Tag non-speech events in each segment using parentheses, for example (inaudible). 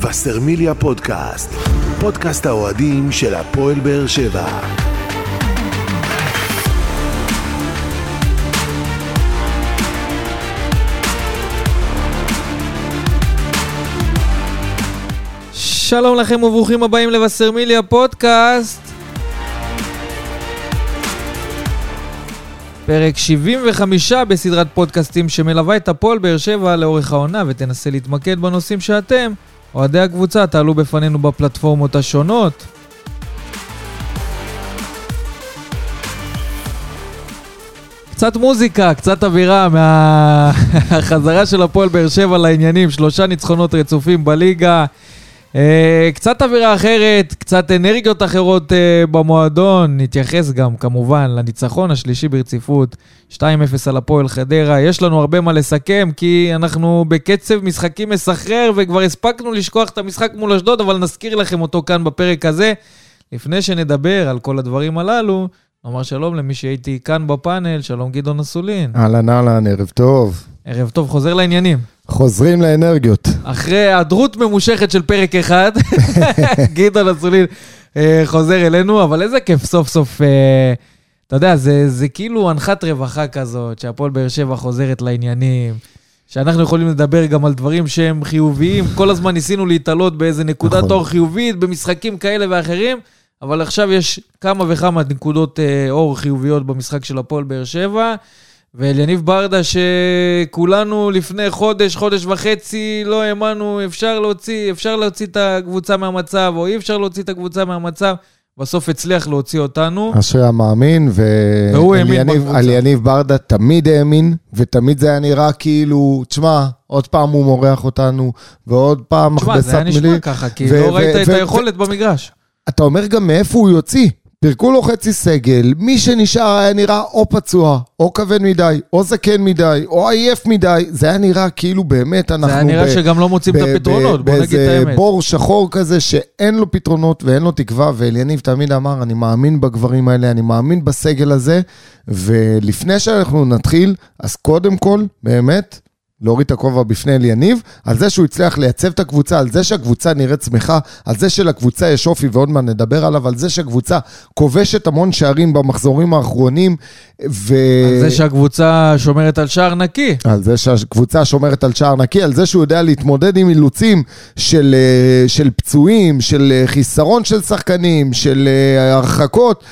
וסרמיליה פודקאסט, פודקאסט האוהדים של הפועל באר שבע. שלום לכם וברוכים הבאים לבשרמיליה פודקאסט. פרק 75 בסדרת פודקאסטים שמלווה את הפועל באר שבע לאורך העונה ותנסה להתמקד בנושאים שאתם, אוהדי הקבוצה, תעלו בפנינו בפלטפורמות השונות. קצת מוזיקה, קצת אווירה מהחזרה (laughs) של הפועל באר שבע לעניינים, שלושה ניצחונות רצופים בליגה. אה, קצת אווירה אחרת, קצת אנרגיות אחרות אה, במועדון. נתייחס גם כמובן לניצחון השלישי ברציפות, 2-0 על הפועל חדרה. יש לנו הרבה מה לסכם, כי אנחנו בקצב משחקים מסחרר, וכבר הספקנו לשכוח את המשחק מול אשדוד, אבל נזכיר לכם אותו כאן בפרק הזה. לפני שנדבר על כל הדברים הללו, נאמר שלום למי שהייתי כאן בפאנל, שלום גדעון אסולין. אהלן אהלן, ערב טוב. ערב טוב, חוזר לעניינים. חוזרים לאנרגיות. אחרי היעדרות ממושכת של פרק אחד, (laughs) גדעון אסולין אה, חוזר אלינו, אבל איזה כיף סוף סוף, אה, אתה יודע, זה, זה כאילו הנחת רווחה כזאת, שהפועל באר שבע חוזרת לעניינים, שאנחנו יכולים לדבר גם על דברים שהם חיוביים. כל הזמן ניסינו להתעלות באיזה נקודת נכון. אור חיובית, במשחקים כאלה ואחרים, אבל עכשיו יש כמה וכמה נקודות אה, אור חיוביות במשחק של הפועל באר שבע. ואליניב ברדה, שכולנו לפני חודש, חודש וחצי, לא האמנו, אפשר להוציא, אפשר להוציא את הקבוצה מהמצב, או אי אפשר להוציא את הקבוצה מהמצב, בסוף הצליח להוציא אותנו. אשרי המאמין, והוא האמין בקבוצה. אליניב ברדה תמיד האמין, ותמיד זה היה נראה כאילו, תשמע, עוד פעם הוא מורח אותנו, ועוד פעם תשמע, זה היה מכבסת נשמע מילים. ככה, כי ו- לא ו- ראית את ו- היכולת במגרש. אתה אומר גם מאיפה הוא יוציא. פירקו לו חצי סגל, מי שנשאר היה נראה או פצוע, או כבד מדי, או זקן מדי, או עייף מדי, זה היה נראה כאילו באמת אנחנו... זה היה נראה ב- שגם לא מוצאים את ב- הפתרונות, ב- בוא נגיד את באיזה האמת. בור שחור כזה שאין לו פתרונות ואין לו תקווה, ואליניב תמיד אמר, אני מאמין בגברים האלה, אני מאמין בסגל הזה, ולפני שאנחנו נתחיל, אז קודם כל, באמת, להוריד את הכובע בפני אליניב, על זה שהוא הצליח לייצב את הקבוצה, על זה שהקבוצה נראית שמחה, על זה שלקבוצה יש אופי, ועוד מעט נדבר עליו, על זה שהקבוצה כובשת המון שערים במחזורים האחרונים, ו... על זה שהקבוצה שומרת על שער נקי. על זה שהקבוצה שומרת על שער נקי, על זה שהוא יודע להתמודד עם אילוצים של, אה, של פצועים, של אה, חיסרון של שחקנים, של אה, הרחקות,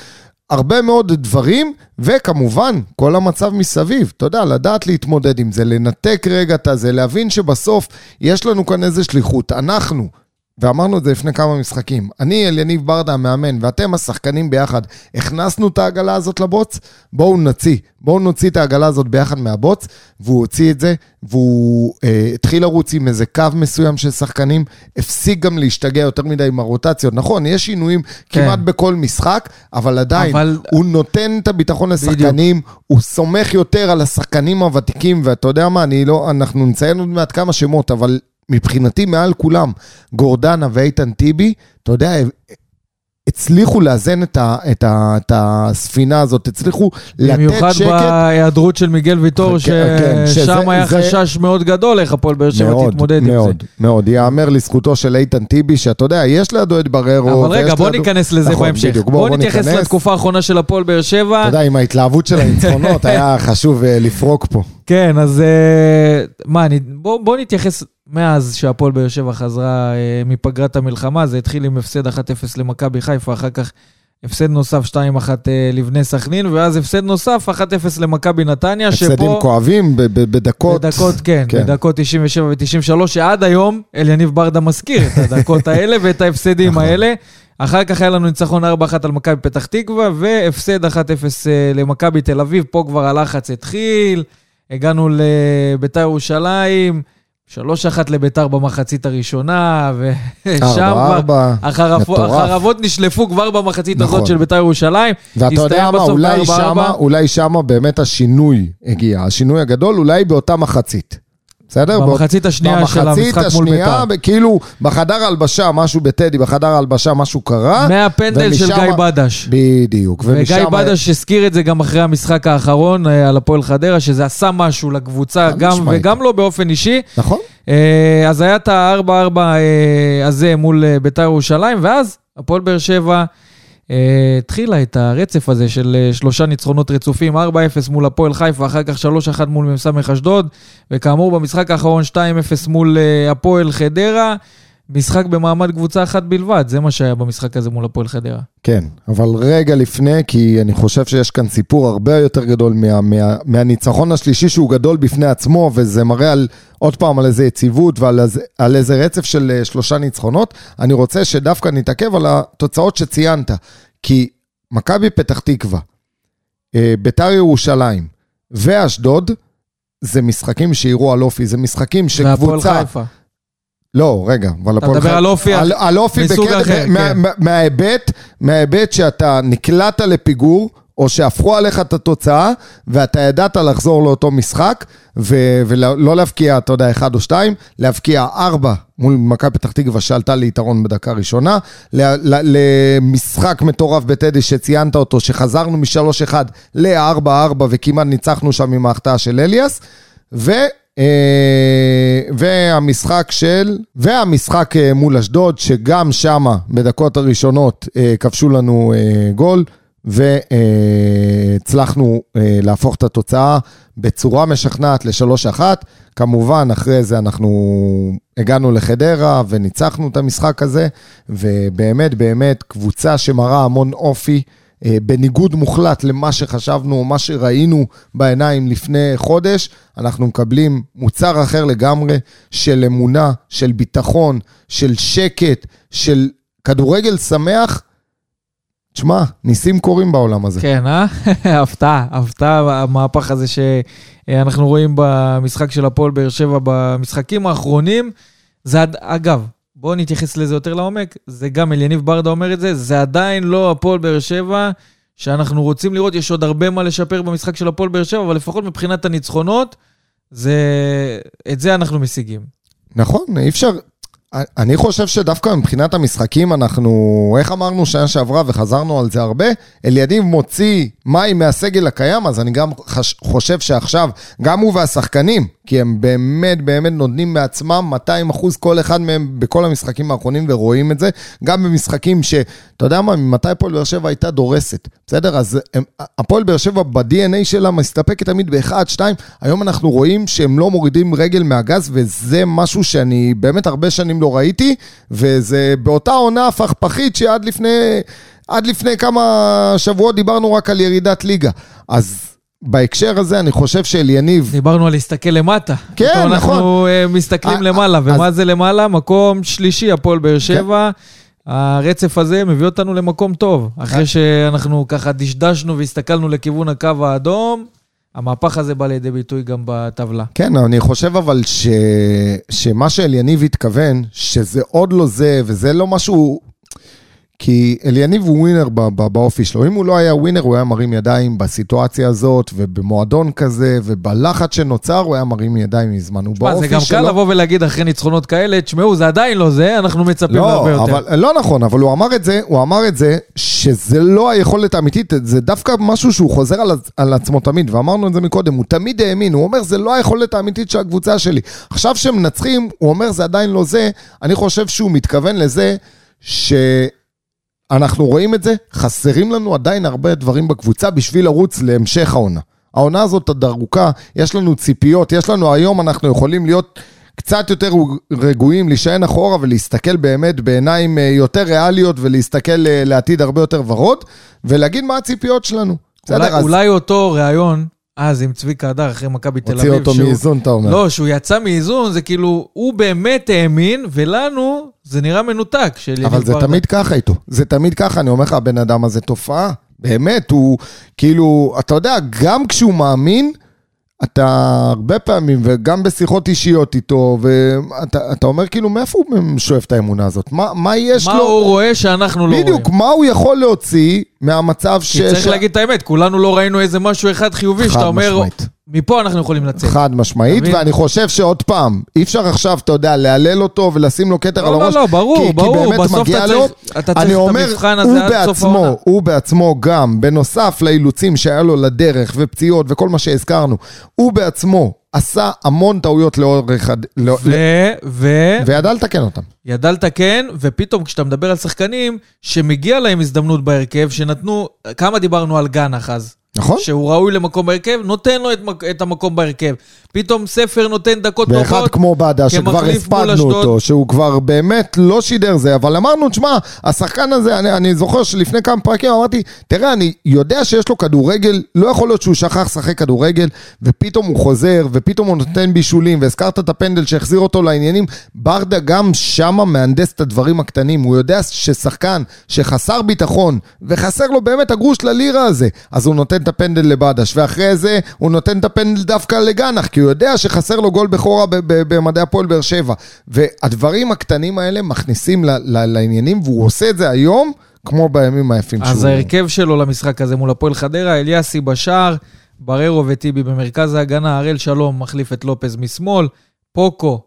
הרבה מאוד דברים, וכמובן, כל המצב מסביב. אתה יודע, לדעת להתמודד עם זה, לנתק רגע את הזה, להבין שבסוף יש לנו כאן איזה שליחות. אנחנו, ואמרנו את זה לפני כמה משחקים, אני, אליניב ברדה המאמן, ואתם השחקנים ביחד, הכנסנו את העגלה הזאת לבוץ, בואו נוציא, בואו נוציא את העגלה הזאת ביחד מהבוץ, והוא הוציא את זה, והוא אה, התחיל לרוץ עם איזה קו מסוים של שחקנים, הפסיק גם להשתגע יותר מדי עם הרוטציות. נכון, יש שינויים כן. כמעט בכל משחק, אבל עדיין, אבל- הוא נותן את הביטחון לשחקנים, הוא סומך יותר על השחקנים הוותיקים, ואתה יודע מה, אני לא, אנחנו נציין עוד מעט כמה שמות, אבל מבחינתי מעל כולם, גורדנה ואיתן טיבי, אתה יודע, הצליחו לאזן את, ה, את, ה, את הספינה הזאת, הצליחו לתת במיוחד שקט. בהיעדרות של מיגל ויטור, כן, כן, ששם היה זה- חשש מאוד גדול איך הפועל באר שבע מאוד, תתמודד עם זה. מאוד, מאוד. ייאמר לזכותו של איתן טיבי, שאתה יודע, יש לידו את בררו. אבל רגע, בוא לידו- ניכנס לזה נכון, בהמשך. בדיוק, בוא נתייחס לתקופה האחרונה של הפועל באר שבע. אתה יודע, עם ההתלהבות של הניצחונות, (laughs) היה חשוב אה, לפרוק פה. כן, אז אה, מה, אני- בוא בוא נתייחס מאז שהפועל באר שבע חזרה אה, מפגרת המלחמה, זה התחיל עם הפסד 1-0 למכבי חיפה, אחר כך הפסד נוסף 2-1 אה, לבני סכנין, ואז הפסד נוסף 1-0 למכבי נתניה, הפסדים כואבים ב- ב- בדקות. בדקות, כן, כן. בדקות 97 ו-93, שעד היום אליניב ברדה מזכיר את הדקות (laughs) האלה ואת ההפסדים נכון. האלה. אחר כך היה לנו ניצחון 4-1 על מכבי פתח תקווה, והפסד 1-0 אה, למכבי תל אביב, פה כבר הלחץ התחיל, הגענו לביתר ירושלים, 3-1 לביתר במחצית הראשונה, ושם כבר. החרבות נשלפו כבר במחצית נכון. הזאת של ביתר ירושלים. ואתה יודע מה, אולי שמה. אולי שמה באמת השינוי הגיע. השינוי הגדול אולי באותה מחצית. בסדר? במחצית השנייה של במחצית המשחק מול השנייה, ביתר. כאילו, בחדר הלבשה, משהו בטדי, בחדר הלבשה משהו קרה. מהפנדל של ומשם- גיא בדש. בדיוק. וגיא ומשם- בדש הזכיר את זה גם אחרי המשחק האחרון אה, על הפועל חדרה, שזה עשה משהו לקבוצה, גם משמעית. וגם לא באופן אישי. נכון? אה, אז היה את ה-4-4 אה, הזה מול בית"ר ירושלים, ואז הפועל באר שבע התחילה את הרצף הזה של אה, שלושה ניצחונות רצופים, 4-0 מול הפועל חיפה, אחר כך 3-1 מול מ"ס אשדוד, וכאמור במשחק האחרון 2-0 מול אה, הפועל חדרה. משחק במעמד קבוצה אחת בלבד, זה מה שהיה במשחק הזה מול הפועל חדרה. כן, אבל רגע לפני, כי אני חושב שיש כאן סיפור הרבה יותר גדול מה, מה, מהניצחון השלישי שהוא גדול בפני עצמו, וזה מראה על, עוד פעם, על איזה יציבות ועל איזה, על איזה רצף של אה, שלושה ניצחונות. אני רוצה שדווקא נתעכב על התוצאות שציינת, כי מכבי פתח תקווה, אה, ביתר ירושלים ואשדוד, זה משחקים שיראו על אופי, זה משחקים שקבוצה... והפועל חיפה. לא, רגע, אבל אתה הפועל מדבר חיפה- על אופי על, אופי מסוג אחר, כן. מה- מההיבט, מההיבט שאתה נקלעת לפיגור, או שהפכו עליך את התוצאה, ואתה ידעת לחזור לאותו משחק, ו- ולא להבקיע, אתה יודע, אחד או שתיים, להבקיע ארבע מול מכבי פתח תקווה שעלתה ליתרון בדקה ראשונה, ל- ל- למשחק מטורף בטדי שציינת אותו, שחזרנו מ-3-1 ל-4-4 וכמעט ניצחנו שם עם ההחטאה של אליאס, ו... אה, והמשחק של, והמשחק אה, מול אשדוד, שגם שמה בדקות הראשונות אה, כבשו לנו גול, והצלחנו להפוך את התוצאה בצורה משכנעת ל-3-1. כמובן, אחרי זה אנחנו הגענו לחדרה וניצחנו את המשחק הזה, ובאמת, באמת, קבוצה שמראה המון אופי. אה, בניגוד מוחלט למה שחשבנו או מה שראינו בעיניים לפני חודש, אנחנו מקבלים מוצר אחר לגמרי של אמונה, של ביטחון, של שקט, של כדורגל שמח. תשמע, ניסים קורים בעולם הזה. כן, אה? (laughs) הפתעה, הפתעה, המהפך הזה שאנחנו רואים במשחק של הפועל באר שבע במשחקים האחרונים. זה, אגב, בואו נתייחס לזה יותר לעומק, זה גם אליניב ברדה אומר את זה, זה עדיין לא הפועל באר שבע שאנחנו רוצים לראות, יש עוד הרבה מה לשפר במשחק של הפועל באר שבע, אבל לפחות מבחינת הניצחונות, זה, את זה אנחנו משיגים. נכון, אי אפשר... אני חושב שדווקא מבחינת המשחקים, אנחנו, איך אמרנו שנה שעברה וחזרנו על זה הרבה, אליניב מוציא מים מהסגל הקיים, אז אני גם חושב שעכשיו, גם הוא והשחקנים, כי הם באמת באמת נותנים מעצמם 200 אחוז כל אחד מהם בכל המשחקים האחרונים ורואים את זה, גם במשחקים ש... אתה יודע מה, ממתי הפועל באר שבע הייתה דורסת, בסדר? אז הפועל באר שבע ב-DNA שלה מסתפקת תמיד באחד, שתיים, היום אנחנו רואים שהם לא מורידים רגל מהגז, וזה משהו שאני באמת הרבה שנים לא ראיתי, וזה באותה עונה הפכפכית שעד לפני, עד לפני כמה שבועות דיברנו רק על ירידת ליגה. אז בהקשר הזה אני חושב שאליניב... דיברנו על להסתכל למטה. כן, נכון. אנחנו אה, מסתכלים אה, למעלה, אז- ומה זה למעלה? מקום שלישי, הפועל באר שבע. הרצף הזה מביא אותנו למקום טוב. אחרי שאנחנו ככה דשדשנו והסתכלנו לכיוון הקו האדום, המהפך הזה בא לידי ביטוי גם בטבלה. כן, אני חושב אבל ש... שמה שאליניב התכוון, שזה עוד לא זה, וזה לא משהו... כי אליניב הוא ווינר באופי שלו. אם הוא לא היה ווינר, הוא היה מרים ידיים בסיטואציה הזאת, ובמועדון כזה, ובלחץ שנוצר, הוא היה מרים ידיים מזמן. הוא מה, זה באופי גם שלו... קל לבוא ולהגיד אחרי ניצחונות כאלה, תשמעו, זה עדיין לא זה, אנחנו מצפים להרבה לא, יותר. אבל, לא נכון, אבל הוא אמר את זה, הוא אמר את זה, שזה לא היכולת האמיתית, זה דווקא משהו שהוא חוזר על, על עצמו תמיד, ואמרנו את זה מקודם, הוא תמיד האמין, הוא אומר, זה לא היכולת האמיתית של הקבוצה שלי. עכשיו שהם מנצחים, הוא אומר, זה עדיין לא זה, אני חושב שהוא מתכוון לזה שאנחנו רואים את זה, חסרים לנו עדיין הרבה דברים בקבוצה בשביל לרוץ להמשך העונה. העונה הזאת עוד ארוכה, יש לנו ציפיות, יש לנו היום, אנחנו יכולים להיות קצת יותר רגועים, להישען אחורה ולהסתכל באמת בעיניים אה, יותר ריאליות ולהסתכל אה, לעתיד הרבה יותר ורוד, ולהגיד מה הציפיות שלנו. אולי, בסדר, אז אולי אותו ראיון, אז עם צביקה הדר אחרי מכבי תל הוציא אביב, אותו מאיזון, אתה אומר. לא, שהוא יצא מאיזון, זה כאילו, הוא באמת האמין, ולנו זה נראה מנותק. של אבל זה. תמיד ככה איתו. זה תמיד ככה, אני אומר לך, הבן אדם הזה תופעה. באמת, הוא כאילו, אתה יודע, גם כשהוא מאמין, אתה הרבה פעמים, וגם בשיחות אישיות איתו, ואתה אתה אומר כאילו, מאיפה הוא שואף את האמונה הזאת? מה, מה יש מה לו? הוא רואה שאנחנו לא רואים? בדיוק, מה הוא יכול להוציא מהמצב ש... כי צריך ש- להגיד את האמת, כולנו לא ראינו איזה משהו אחד חיובי, שאתה אומר, משמעית. מפה אנחנו יכולים לצאת. חד משמעית, מבין? ואני חושב שעוד פעם, אי אפשר עכשיו, אתה יודע, להלל אותו ולשים לו כתר על לא, הראש. לא, לא, ברור, כי, ברור, כי באמת בסוף מגיע אתה לו. צריך- אתה צריך אני את אומר, המבחן הוא הזה עד סוף בעצמו, העונה. הוא בעצמו גם, בנוסף לאילוצים שהיה לו לדרך ופציעות וכל מה שהזכרנו, הוא בעצמו עשה המון טעויות לאורך... הד- לא- ו... ו... וידע לתקן אותם. ידע לתקן, ופתאום כשאתה מדבר על שחקנים שמגיע להם הזדמנות בהרכב, שנתנו, כמה דיברנו על גנח אז? נכון? שהוא ראוי למקום בהרכב, נותן לו את, מק- את המקום בהרכב. פתאום ספר נותן דקות ואחד טובות. כמו בדה, שכבר הספדנו. אותו, שהוא כבר באמת לא שידר זה, אבל אמרנו, תשמע, השחקן הזה, אני, אני זוכר שלפני כמה פרקים אמרתי, תראה, אני יודע שיש לו כדורגל, לא יכול להיות שהוא שכח לשחק כדורגל, ופתאום הוא חוזר, ופתאום הוא נותן בישולים, והזכרת את הפנדל שהחזיר אותו לעניינים, ברדה גם שמה מהנדס את הדברים הקטנים, הוא יודע ששחקן שחסר ביטחון, וחסר לו באמת הגרוש ללירה הזה, אז הוא נותן את הפנדל לבדש, ואחרי זה הוא נותן את הפנדל דווקא לגנח, כי הוא יודע שחסר לו גול בכורה במדעי הפועל באר שבע. והדברים הקטנים האלה מכניסים ל- ל- לעניינים, והוא עושה את זה היום, כמו בימים היפים אז שהוא... ההרכב שלו למשחק הזה מול הפועל חדרה, אליאסי בשער, בררו וטיבי במרכז ההגנה, הראל שלום מחליף את לופז משמאל, פוקו,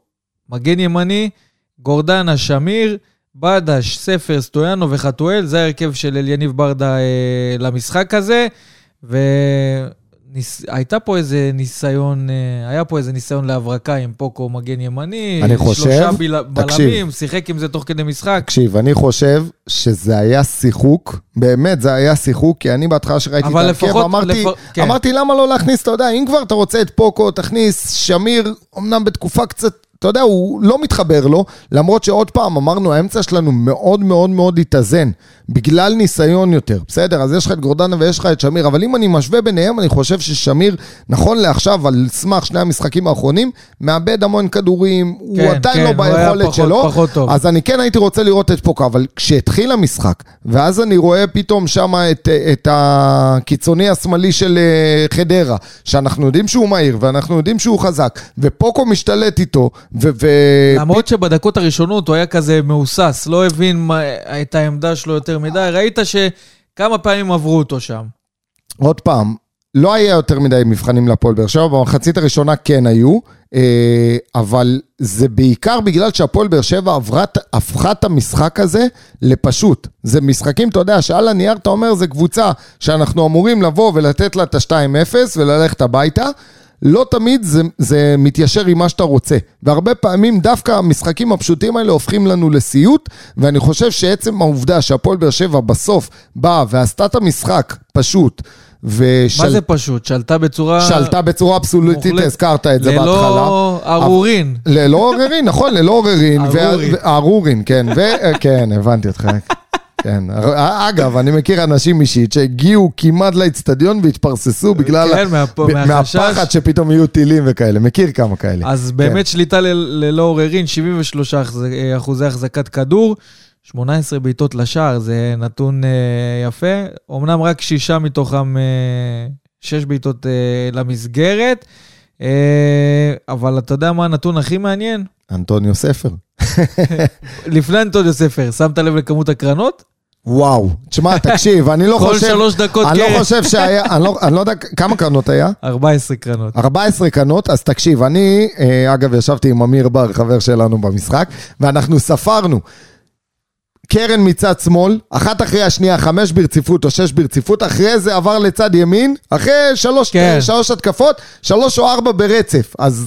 מגן ימני, גורדנה, שמיר, בדש, ספר, סטויאנו וחתואל, זה ההרכב של אליניב ברדה אה, למשחק הזה, והייתה פה איזה ניסיון, אה, היה פה איזה ניסיון להברקה עם פוקו מגן ימני, אני חושב- שלושה תקשיב. בלמים, שיחק עם זה תוך כדי משחק. תקשיב, אני חושב שזה היה שיחוק, באמת זה היה שיחוק, כי אני בהתחלה שראיתי את ההרכב, אמרתי, לפ- כן. אמרתי למה לא להכניס, אתה יודע, אם כבר אתה רוצה את פוקו, תכניס, שמיר, אמנם בתקופה קצת, אתה יודע, הוא לא מתחבר לו, למרות שעוד פעם, אמרנו, האמצע שלנו מאוד מאוד מאוד התאזן, בגלל ניסיון יותר, בסדר? אז יש לך את גורדנה ויש לך את שמיר, אבל אם אני משווה ביניהם, אני חושב ששמיר, נכון לעכשיו, על סמך שני המשחקים האחרונים, מאבד המון כדורים, הוא כן, עדיין כן, לא הוא ביכולת פחות- שלו, פחות טוב. אז אני כן הייתי רוצה לראות את פוקו, אבל כשהתחיל המשחק, ואז אני רואה פתאום שם את, את הקיצוני השמאלי של אה, חדרה, שאנחנו יודעים שהוא מהיר, ואנחנו יודעים שהוא חזק, ופוקו משתלט איתו, ו... ו... למרות שבדקות הראשונות הוא היה כזה מהוסס, לא הבין מה, את העמדה שלו יותר מדי, ראית שכמה פעמים עברו אותו שם. עוד פעם, לא היה יותר מדי מבחנים להפועל באר שבע, במחצית הראשונה כן היו, אה, אבל זה בעיקר בגלל שהפועל באר שבע עברה, הפכה את המשחק הזה לפשוט. זה משחקים, אתה יודע, שעל הנייר אתה אומר, זה קבוצה שאנחנו אמורים לבוא ולתת לה את ה-2-0 וללכת הביתה. לא תמיד זה, זה מתיישר עם מה שאתה רוצה. והרבה פעמים דווקא המשחקים הפשוטים האלה הופכים לנו לסיוט, ואני חושב שעצם העובדה שהפועל באר שבע בסוף באה ועשתה את המשחק פשוט, ושל... מה זה פשוט? שלטה בצורה... שלטה בצורה אבסולוטית. הזכרת את זה בהתחלה. ללא ערורין. ללא עוררין, נכון, ללא עוררין. ערורין. ערורין, כן. ו- כן, הבנתי אותך. כן. אגב, אני מכיר אנשים אישית שהגיעו כמעט לאצטדיון והתפרססו בגלל... כן, מהפ- ב- מהחשש. מהפחד שפתאום יהיו טילים וכאלה. מכיר כמה כאלה. אז באמת שליטה ללא עוררין, 73 אחז- אחוזי החזקת כדור, 18 בעיטות לשער, זה נתון אה, יפה. אמנם רק שישה מתוכם, אה, שש בעיטות אה, למסגרת, אה, אבל אתה יודע מה הנתון הכי מעניין? אנטוניו ספר. (laughs) לפני אנטוניו ספר, שמת לב לכמות הקרנות? וואו. תשמע, תקשיב, אני לא כל חושב... שלוש דקות אני לא קרן. חושב שהיה... אני לא- אני לא יודע כמה קרנות היה. 14 קרנות. 14 קרנות, אז תקשיב, אני, אה, אגב, ישבתי עם אמיר בר, חבר שלנו במשחק, ואנחנו ספרנו. קרן מצד שמאל, אחת אחרי השנייה, חמש ברציפות או שש ברציפות, אחרי זה עבר לצד ימין, אחרי שלוש, כן. שלוש התקפות, שלוש או ארבע ברצף. אז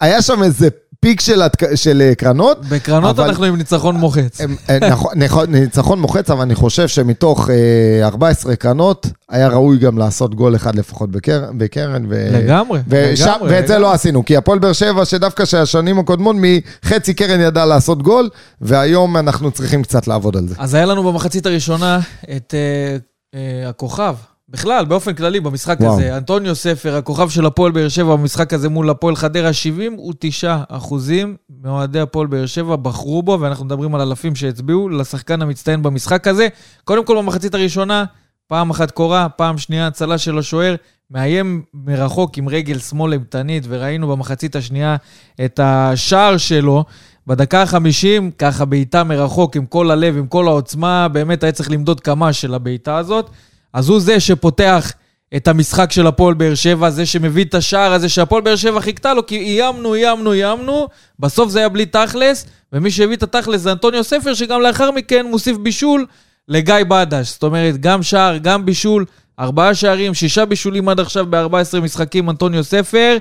היה שם איזה פיק של, התק... של אה, קרנות. בקרנות אבל- אנחנו עם ניצחון מוחץ. הם- אה, נכון, (laughs) נכון, ניצחון מוחץ, אבל אני חושב שמתוך אה, 14 קרנות, היה ראוי גם לעשות גול אחד לפחות בקר, בקרן. ו... לגמרי, ושם, לגמרי, ואת זה לגמרי. לא עשינו, כי הפועל באר שבע, שדווקא שהשנים הקודמות, מחצי קרן ידע לעשות גול, והיום אנחנו צריכים קצת לעבוד על זה. אז היה לנו במחצית הראשונה את אה, אה, הכוכב. בכלל, באופן כללי, במשחק וואו. הזה, אנטוניו ספר, הכוכב של הפועל באר שבע במשחק הזה מול הפועל חדרה, 79 אחוזים מאוהדי הפועל באר שבע בחרו בו, ואנחנו מדברים על אלפים שהצביעו לשחקן המצטיין במשחק הזה. קודם כל, במחצית הראשונה, פעם אחת קורה, פעם שנייה הצלה של השוער, מאיים מרחוק עם רגל שמאל אימתנית, וראינו במחצית השנייה את השער שלו. בדקה ה-50, ככה בעיטה מרחוק עם כל הלב, עם כל העוצמה, באמת היה צריך למדוד כמה של הבעיטה הזאת. אז הוא זה שפותח את המשחק של הפועל באר שבע, זה שמביא את השער הזה שהפועל באר שבע חיכתה לו, כי איימנו, איימנו, איימנו, בסוף זה היה בלי תכלס, ומי שהביא את התכלס זה אנטוניו ספר, שגם לאחר מכן מוסיף בישול לגיא בדש. זאת אומרת, גם שער, גם בישול, ארבעה שערים, שישה בישולים עד עכשיו ב-14 משחקים, אנטוניו ספר.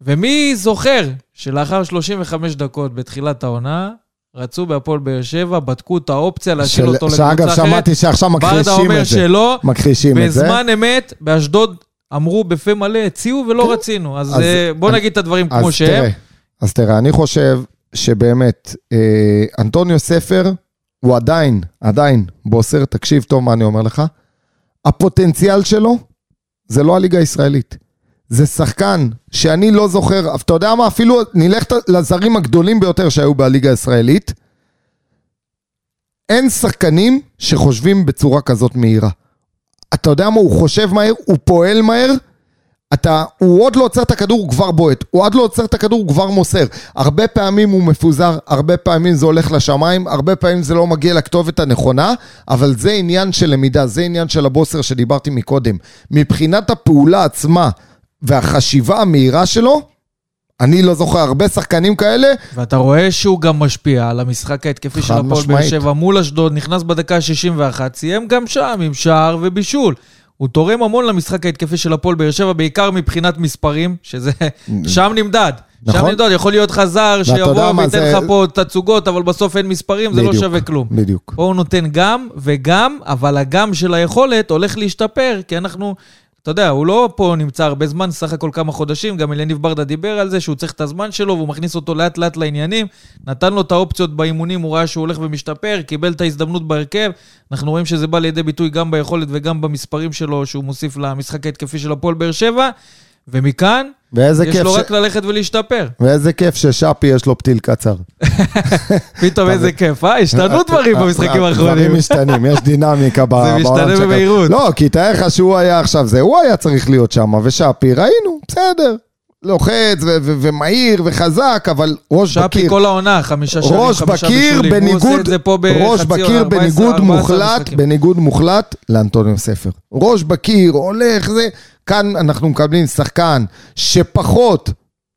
ומי זוכר שלאחר 35 דקות בתחילת העונה, רצו בהפועל באר שבע, בדקו את האופציה להשאיר אותו לקבוצה אחרת. שאגב, שמעתי שעכשיו מכחישים את זה. ברדה אומר שלא. מכחישים את זה. בזמן אמת, באשדוד אמרו בפה מלא, הציעו ולא כן. רצינו. אז, אז אה, בוא אני, נגיד את הדברים כמו שהם. תראה, אז תראה, אני חושב שבאמת, אה, אנטוניו ספר הוא עדיין, עדיין בוסר, תקשיב טוב מה אני אומר לך, הפוטנציאל שלו זה לא הליגה הישראלית. זה שחקן שאני לא זוכר, אתה יודע מה, אפילו נלך לזרים הגדולים ביותר שהיו בליגה הישראלית, אין שחקנים שחושבים בצורה כזאת מהירה. אתה יודע מה, הוא חושב מהר, הוא פועל מהר, אתה, הוא עוד לא עוצר את הכדור, הוא כבר בועט. הוא עוד לא עוצר את הכדור, הוא כבר מוסר. הרבה פעמים הוא מפוזר, הרבה פעמים זה הולך לשמיים, הרבה פעמים זה לא מגיע לכתובת הנכונה, אבל זה עניין של למידה, זה עניין של הבוסר שדיברתי מקודם. מבחינת הפעולה עצמה והחשיבה המהירה שלו, אני לא זוכר הרבה שחקנים כאלה. ואתה רואה שהוא גם משפיע על המשחק ההתקפי של הפועל באר שבע מול אשדוד, נכנס בדקה ה-61, סיים גם שם עם שער ובישול. הוא תורם המון למשחק ההתקפי של הפועל באר שבע, בעיקר מבחינת מספרים, שזה (laughs) שם נמדד. נכון. שם נמדד, יכול להיות לך זר שיבוא וייתן זה... לך פה תצוגות, אבל בסוף אין מספרים, בדיוק, זה לא שווה כלום. בדיוק. פה הוא נותן גם וגם, אבל הגם של היכולת הולך להשתפר, כי אנחנו אתה יודע, הוא לא פה נמצא הרבה זמן, סך הכל כמה חודשים, גם אליניב ברדה דיבר על זה, שהוא צריך את הזמן שלו והוא מכניס אותו לאט לאט לעניינים. נתן לו את האופציות באימונים, הוא ראה שהוא הולך ומשתפר, קיבל את ההזדמנות בהרכב. אנחנו רואים שזה בא לידי ביטוי גם ביכולת וגם במספרים שלו, שהוא מוסיף למשחק ההתקפי של הפועל באר שבע. ומכאן, יש לו ש... רק ללכת ולהשתפר. ואיזה כיף ששאפי יש לו פתיל קצר. (laughs) פתאום איזה כיף, אה? השתנו דברים במשחקים האחרונים. דברים משתנים, יש דינמיקה בעולם. (laughs) זה משתנה במהירות. לא, כי תאר לך שהוא היה עכשיו זה, הוא היה צריך להיות שם, ושאפי, ראינו, בסדר. לוחץ ו- ו- ומהיר וחזק, אבל ראש שפי בקיר. שפי כל העונה, חמישה שנים, ראש חמישה בקיר בניגוד, ראש בקיר בניגוד מוחלט, בניגוד מוחלט לאנטוניו ספר. ראש בקיר, הולך, זה... כאן אנחנו מקבלים שחקן שפחות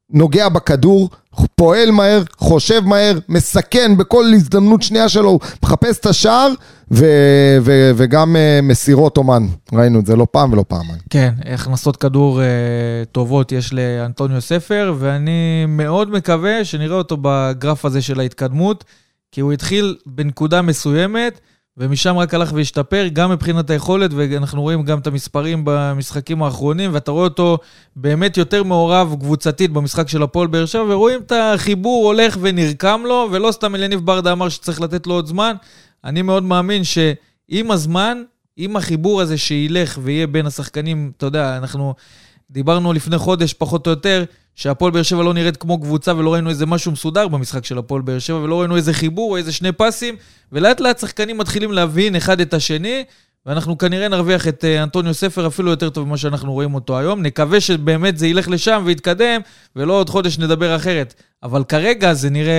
נוגע בכדור, פועל מהר, חושב מהר, מסכן בכל הזדמנות שנייה שלו, מחפש את השער ו- ו- וגם uh, מסירות אומן. ראינו את זה לא פעם ולא פעמיים. כן, הכנסות כדור uh, טובות יש לאנטוניו ספר, ואני מאוד מקווה שנראה אותו בגרף הזה של ההתקדמות, כי הוא התחיל בנקודה מסוימת. ומשם רק הלך והשתפר, גם מבחינת היכולת, ואנחנו רואים גם את המספרים במשחקים האחרונים, ואתה רואה אותו באמת יותר מעורב קבוצתית במשחק של הפועל באר שבע, ורואים את החיבור הולך ונרקם לו, ולא סתם אליניב ברדה אמר שצריך לתת לו עוד זמן. אני מאוד מאמין שעם הזמן, עם החיבור הזה שילך ויהיה בין השחקנים, אתה יודע, אנחנו דיברנו לפני חודש, פחות או יותר, שהפועל באר שבע לא נראית כמו קבוצה ולא ראינו איזה משהו מסודר במשחק של הפועל באר שבע ולא ראינו איזה חיבור או איזה שני פסים ולאט לאט שחקנים מתחילים להבין אחד את השני ואנחנו כנראה נרוויח את אה, אנטוניו ספר אפילו יותר טוב ממה שאנחנו רואים אותו היום. נקווה שבאמת זה ילך לשם ויתקדם, ולא עוד חודש נדבר אחרת. אבל כרגע זה נראה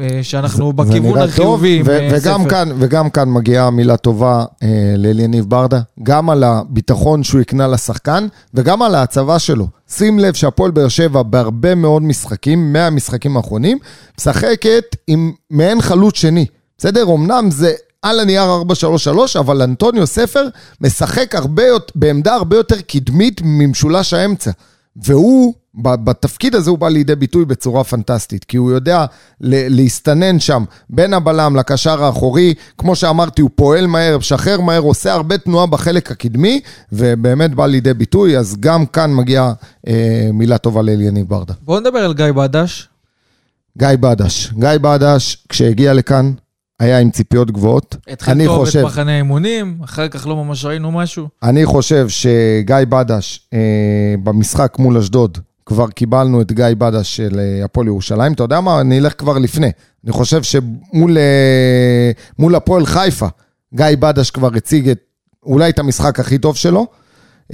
אה, שאנחנו זה, בכיוון זה החיובי. ו- וגם, כאן, וגם כאן מגיעה מילה טובה אה, לאליניב ברדה, גם על הביטחון שהוא הקנה לשחקן, וגם על ההצבה שלו. שים לב שהפועל באר שבע בהרבה מאוד משחקים, מהמשחקים האחרונים, משחקת עם מעין חלוץ שני. בסדר? אמנם זה על הנייר 433, אבל אנטוניו ספר משחק הרבה, בעמדה הרבה יותר קדמית ממשולש האמצע. והוא, בתפקיד הזה הוא בא לידי ביטוי בצורה פנטסטית, כי הוא יודע להסתנן שם בין הבלם לקשר האחורי, כמו שאמרתי, הוא פועל מהר, משחרר מהר, עושה הרבה תנועה בחלק הקדמי, ובאמת בא לידי ביטוי, אז גם כאן מגיעה אה, מילה טובה לאליניב ברדה. בואו נדבר על גיא בדש. גיא בדש. גיא בדש, כשהגיע לכאן, היה עם ציפיות גבוהות. התחיל טוב חושב, את מחנה האימונים, אחר כך לא ממש ראינו משהו. אני חושב שגיא בדש, אה, במשחק מול אשדוד, כבר קיבלנו את גיא בדש של אה, הפועל ירושלים. אתה יודע מה? אני אלך כבר לפני. אני חושב שמול אה, הפועל חיפה, גיא בדש כבר הציג את, אולי את המשחק הכי טוב שלו.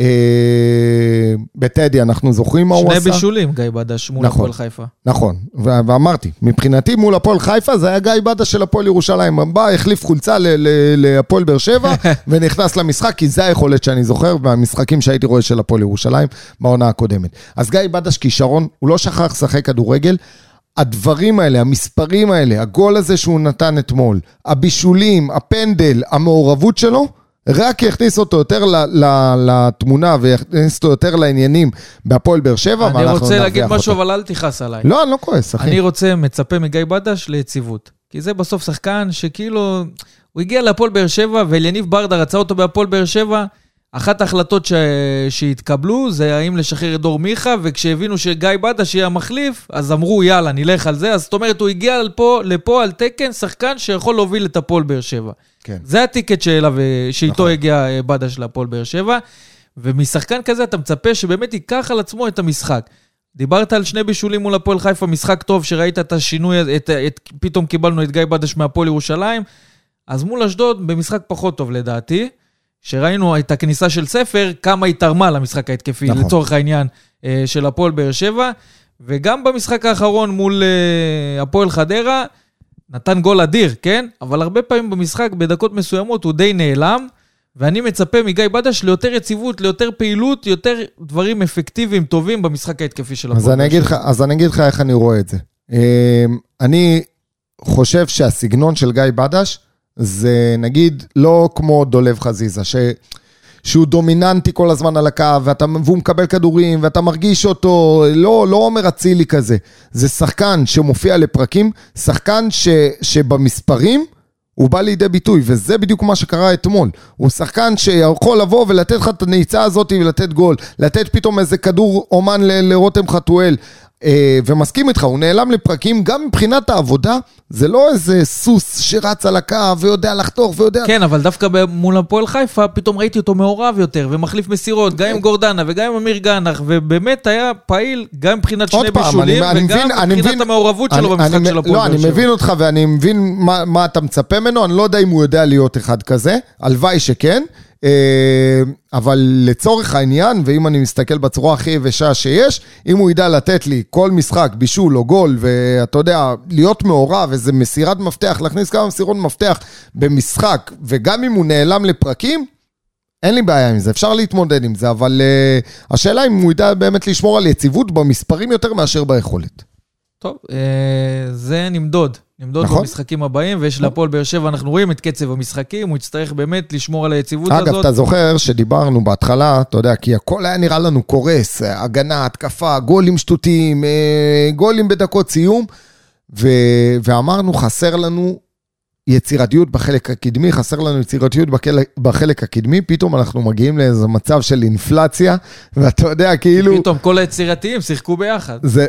אה, בטדי, אנחנו זוכרים מה הוא עשה. שני בישולים, גיא בדש, מול נכון. הפועל חיפה. נכון, ו- ואמרתי, מבחינתי מול הפועל חיפה זה היה גיא בדש של הפועל ירושלים. בא, החליף חולצה להפועל באר שבע, (laughs) ונכנס למשחק, כי זה היכולת שאני זוכר מהמשחקים שהייתי רואה של הפועל ירושלים בעונה הקודמת. אז גיא בדש כישרון, הוא לא שכח לשחק כדורגל. הדברים האלה, המספרים האלה, הגול הזה שהוא נתן אתמול, הבישולים, הפנדל, המעורבות שלו, רק יכניס אותו יותר לתמונה ויכניס אותו יותר לעניינים בהפועל באר שבע, אני ואנחנו רוצה להגיד נרוויח משהו, אותו. אבל אל תכעס עליי. לא, אני לא כועס, אחי. אני רוצה, מצפה מגיא בדש ליציבות. כי זה בסוף שחקן שכאילו, הוא הגיע להפועל באר שבע, ואליניב ברדה רצה אותו בהפועל באר שבע. אחת ההחלטות ש... שהתקבלו זה האם לשחרר את דור מיכה, וכשהבינו שגיא בדש יהיה המחליף, אז אמרו יאללה, נלך על זה. אז זאת אומרת, הוא הגיע לפה, לפה על תקן שחקן שיכול להוביל את הפועל באר שבע. כן. זה הטיקט שאליו, שאיתו נכון. הגיע אה, בדש להפועל באר שבע, ומשחקן כזה אתה מצפה שבאמת ייקח על עצמו את המשחק. דיברת על שני בישולים מול הפועל חיפה, משחק טוב, שראית את השינוי, הזה, את, את, פתאום קיבלנו את גיא בדש מהפועל ירושלים, אז מול אשדוד, במשחק פחות טוב לדעתי, שראינו את הכניסה של ספר, כמה היא תרמה למשחק ההתקפי, נכון. לצורך העניין, אה, של הפועל באר שבע, וגם במשחק האחרון מול אה, הפועל חדרה, נתן גול אדיר, כן? אבל הרבה פעמים במשחק, בדקות מסוימות, הוא די נעלם, ואני מצפה מגיא בדש ליותר יציבות, ליותר פעילות, יותר דברים אפקטיביים, טובים במשחק ההתקפי של אז הפועל. לך, אז אני אגיד לך איך אני רואה את זה. אמ, אני חושב שהסגנון של גיא בדש זה נגיד לא כמו דולב חזיזה, ש... שהוא דומיננטי כל הזמן על הקו, ואתה, והוא מקבל כדורים, ואתה מרגיש אותו, לא, לא עומר אצילי כזה. זה שחקן שמופיע לפרקים, שחקן ש, שבמספרים הוא בא לידי ביטוי, וזה בדיוק מה שקרה אתמול. הוא שחקן שיכול לבוא ולתת לך את הנעיצה הזאת ולתת גול, לתת פתאום איזה כדור אומן ל- לרותם חתואל. אה, ומסכים איתך, הוא נעלם לפרקים, גם מבחינת העבודה, זה לא איזה סוס שרץ על הקו ויודע לחתוך ויודע... כן, אבל דווקא מול הפועל חיפה, פתאום ראיתי אותו מעורב יותר, ומחליף מסירות, גם עם גורדנה וגם עם אמיר גנח, ובאמת היה פעיל גם מבחינת שני פעם, בישולים, אני- וגם מבין- אני מבחינת מבין- המעורבות שלו אני- במשחק אני- של הפועל לא, אני. מבין אותך ואני מבין מה, מה אתה מצפה ממנו, אני לא יודע אם הוא יודע להיות אחד כזה, הלוואי שכן, אה, אבל לצורך העניין, ואם אני מסתכל בצורה הכי יבשה שיש, אם הוא ידע לתת לי כל משחק בישול או גול, ואתה יודע, להיות מעורב, איזה מסירת מפתח, להכניס כמה מסירות מפתח במשחק, וגם אם הוא נעלם לפרקים, אין לי בעיה עם זה, אפשר להתמודד עם זה, אבל uh, השאלה אם הוא ידע באמת לשמור על יציבות במספרים יותר מאשר ביכולת. טוב, אה, זה נמדוד. נמדוד נכון. במשחקים הבאים, ויש להפועל באר שבע, אנחנו רואים את קצב המשחקים, הוא יצטרך באמת לשמור על היציבות אגב, הזאת. אתה זוכר שדיברנו בהתחלה, אתה יודע, כי הכל היה נראה לנו קורס, אה, הגנה, התקפה, גולים שטותיים, אה, גולים בדקות סיום, ו... ואמרנו, חסר לנו יצירתיות בחלק הקדמי, חסר לנו יצירתיות בחלק, בחלק הקדמי, פתאום אנחנו מגיעים לאיזה מצב של אינפלציה, ואתה יודע, כאילו... פתאום כל היצירתיים שיחקו ביחד. זה,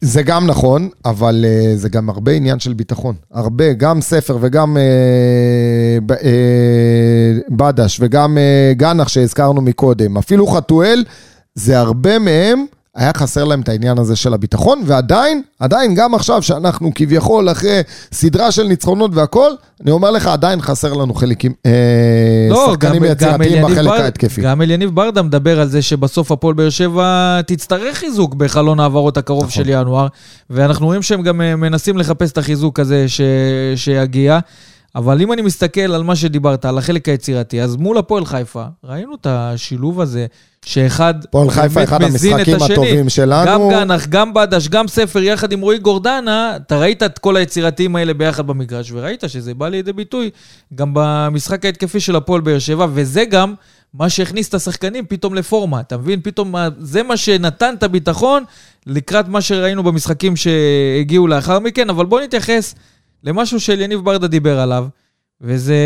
זה גם נכון, אבל אה, זה גם הרבה עניין של ביטחון. הרבה, גם ספר וגם אה, אה, בדש וגם אה, גנח שהזכרנו מקודם, אפילו חתואל, זה הרבה מהם. היה חסר להם את העניין הזה של הביטחון, ועדיין, עדיין, גם עכשיו שאנחנו כביכול אחרי סדרה של ניצחונות והכל, אני אומר לך, עדיין חסר לנו חלקים, אה, שחקנים יצירתיים בחלק בר- ההתקפי. גם אליניב ברדה מדבר על זה שבסוף הפועל באר שבע תצטרך חיזוק בחלון העברות הקרוב נכון. של ינואר, ואנחנו רואים שהם גם אה, מנסים לחפש את החיזוק הזה ש... שיגיע. אבל אם אני מסתכל על מה שדיברת, על החלק היצירתי, אז מול הפועל חיפה, ראינו את השילוב הזה, שאחד הפועל חיפה, אחד המשחקים. הטובים שלנו. גם גנח, גם בדש, גם ספר, יחד עם רועי גורדנה, אתה ראית את כל היצירתיים האלה ביחד במגרש, וראית שזה בא לידי ביטוי גם במשחק ההתקפי של הפועל באר שבע, וזה גם מה שהכניס את השחקנים פתאום לפורמה, אתה מבין? פתאום מה- זה מה שנתן את הביטחון לקראת מה שראינו במשחקים שהגיעו לאחר מכן, אבל בואו נתייחס למשהו שאליניב ברדה דיבר עליו, וזה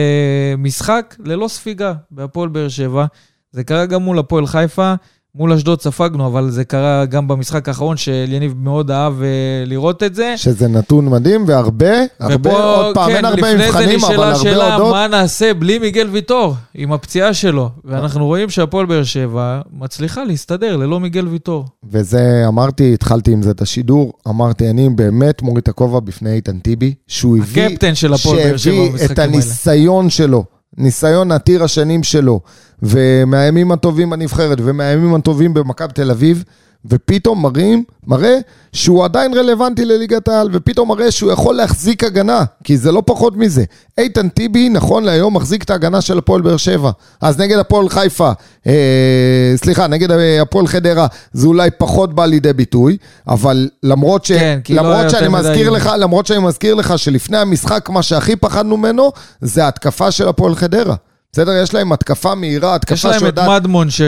משחק ללא ספיגה בהפועל באר שבע. זה קרה גם מול הפועל חיפה, מול אשדוד ספגנו, אבל זה קרה גם במשחק האחרון, שאליניב מאוד אהב אה, לראות את זה. שזה נתון מדהים, והרבה, הרבה, ופה, עוד פעם, כן, אין הרבה לפני זה מבחנים, אבל נשאלה הרבה שאלה, הודות. מה נעשה בלי מיגל ויטור, עם הפציעה שלו. ואנחנו רואים שהפועל באר שבע מצליחה להסתדר ללא מיגל ויטור. וזה, אמרתי, התחלתי עם זה את השידור, אמרתי, אני באמת מוריד את הכובע בפני איתן טיבי, שהוא הביא, הקפטן של הפועל באר שבע שהביא במשחקים את האלה. הניסיון שלו ניסיון עתיר השנים שלו, ומהימים הטובים בנבחרת, ומהימים הטובים במכבי תל אביב, ופתאום מראים, מראה שהוא עדיין רלוונטי לליגת העל, ופתאום מראה שהוא יכול להחזיק הגנה, כי זה לא פחות מזה. איתן טיבי, נכון להיום, מחזיק את ההגנה של הפועל באר שבע. אז נגד הפועל חיפה, אה, סליחה, נגד הפועל חדרה, זה אולי פחות בא לידי ביטוי, אבל למרות, ש... כן, לא למרות היה שאני מזכיר לך, למרות שאני מזכיר לך שלפני המשחק, מה שהכי פחדנו ממנו, זה ההתקפה של הפועל חדרה. בסדר? יש להם התקפה מהירה, התקפה יש להם את שיודעת... מדמון, ש...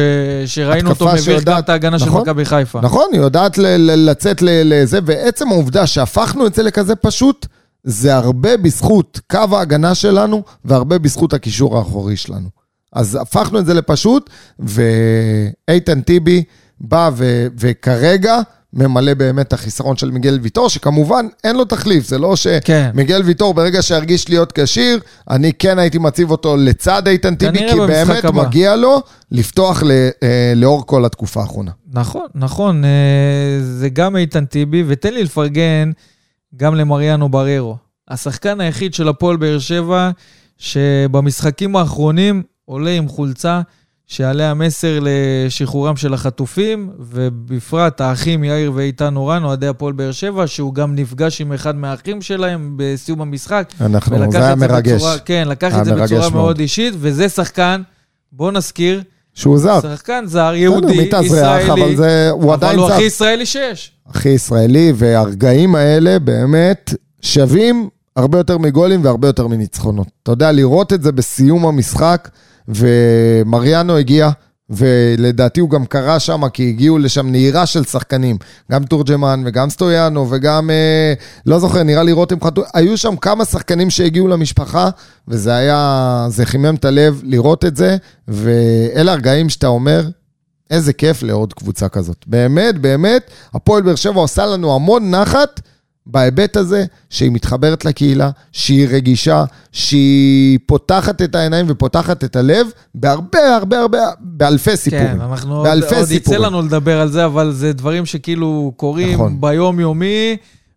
שראינו אותו מביך גם שיודעת- את ההגנה של נכון. מכבי חיפה. נכון, היא יודעת ל- ל- לצאת ל- לזה, ועצם העובדה שהפכנו את זה לכזה פשוט, זה הרבה בזכות קו ההגנה שלנו, והרבה בזכות הקישור האחורי שלנו. אז הפכנו את זה לפשוט, ואיתן טיבי בא ו- וכרגע ממלא באמת את החיסרון של מיגל ויטור, שכמובן אין לו תחליף, זה לא כן. שמיגל ויטור ברגע שהרגיש להיות כשיר, אני כן הייתי מציב אותו לצד איתן טיבי, כי באמת הבא. מגיע לו לפתוח ל- אה, לאור כל התקופה האחרונה. נכון, נכון, אה, זה גם איתן טיבי, ותן לי לפרגן גם למריאנו בררו. השחקן היחיד של הפועל באר שבע, שבמשחקים האחרונים עולה עם חולצה שעליה מסר לשחרורם של החטופים, ובפרט האחים יאיר ואיתן אורן, אוהדי הפועל באר שבע, שהוא גם נפגש עם אחד מהאחים שלהם בסיום המשחק. אנחנו, זה היה מרגש. בצורה, כן, לקח את זה בצורה מאוד. מאוד אישית, וזה שחקן, בוא נזכיר, שהוא זר. שחקן זר, יהודי, מתאזרח, ישראלי, אבל זה, הוא אבל עדיין הוא זר. הכי ישראלי שיש. הכי ישראלי, והרגעים האלה באמת שווים הרבה יותר מגולים והרבה יותר מניצחונות. אתה יודע, לראות את זה בסיום המשחק, ומריאנו הגיע, ולדעתי הוא גם קרה שם, כי הגיעו לשם נהירה של שחקנים. גם תורג'מן וגם סטויאנו וגם, אה, לא זוכר, נראה לי רותם חתול, היו שם כמה שחקנים שהגיעו למשפחה, וזה היה, זה חימם את הלב לראות את זה, ואלה הרגעים שאתה אומר, איזה כיף לעוד קבוצה כזאת. באמת, באמת, הפועל באר שבע עושה לנו המון נחת בהיבט הזה שהיא מתחברת לקהילה, שהיא רגישה, שהיא פותחת את העיניים ופותחת את הלב בהרבה, הרבה, הרבה, באלפי סיפורים. כן, אנחנו עוד, באלפי עוד יצא סיפורים. לנו לדבר על זה, אבל זה דברים שכאילו קורים נכון. ביום-יומי,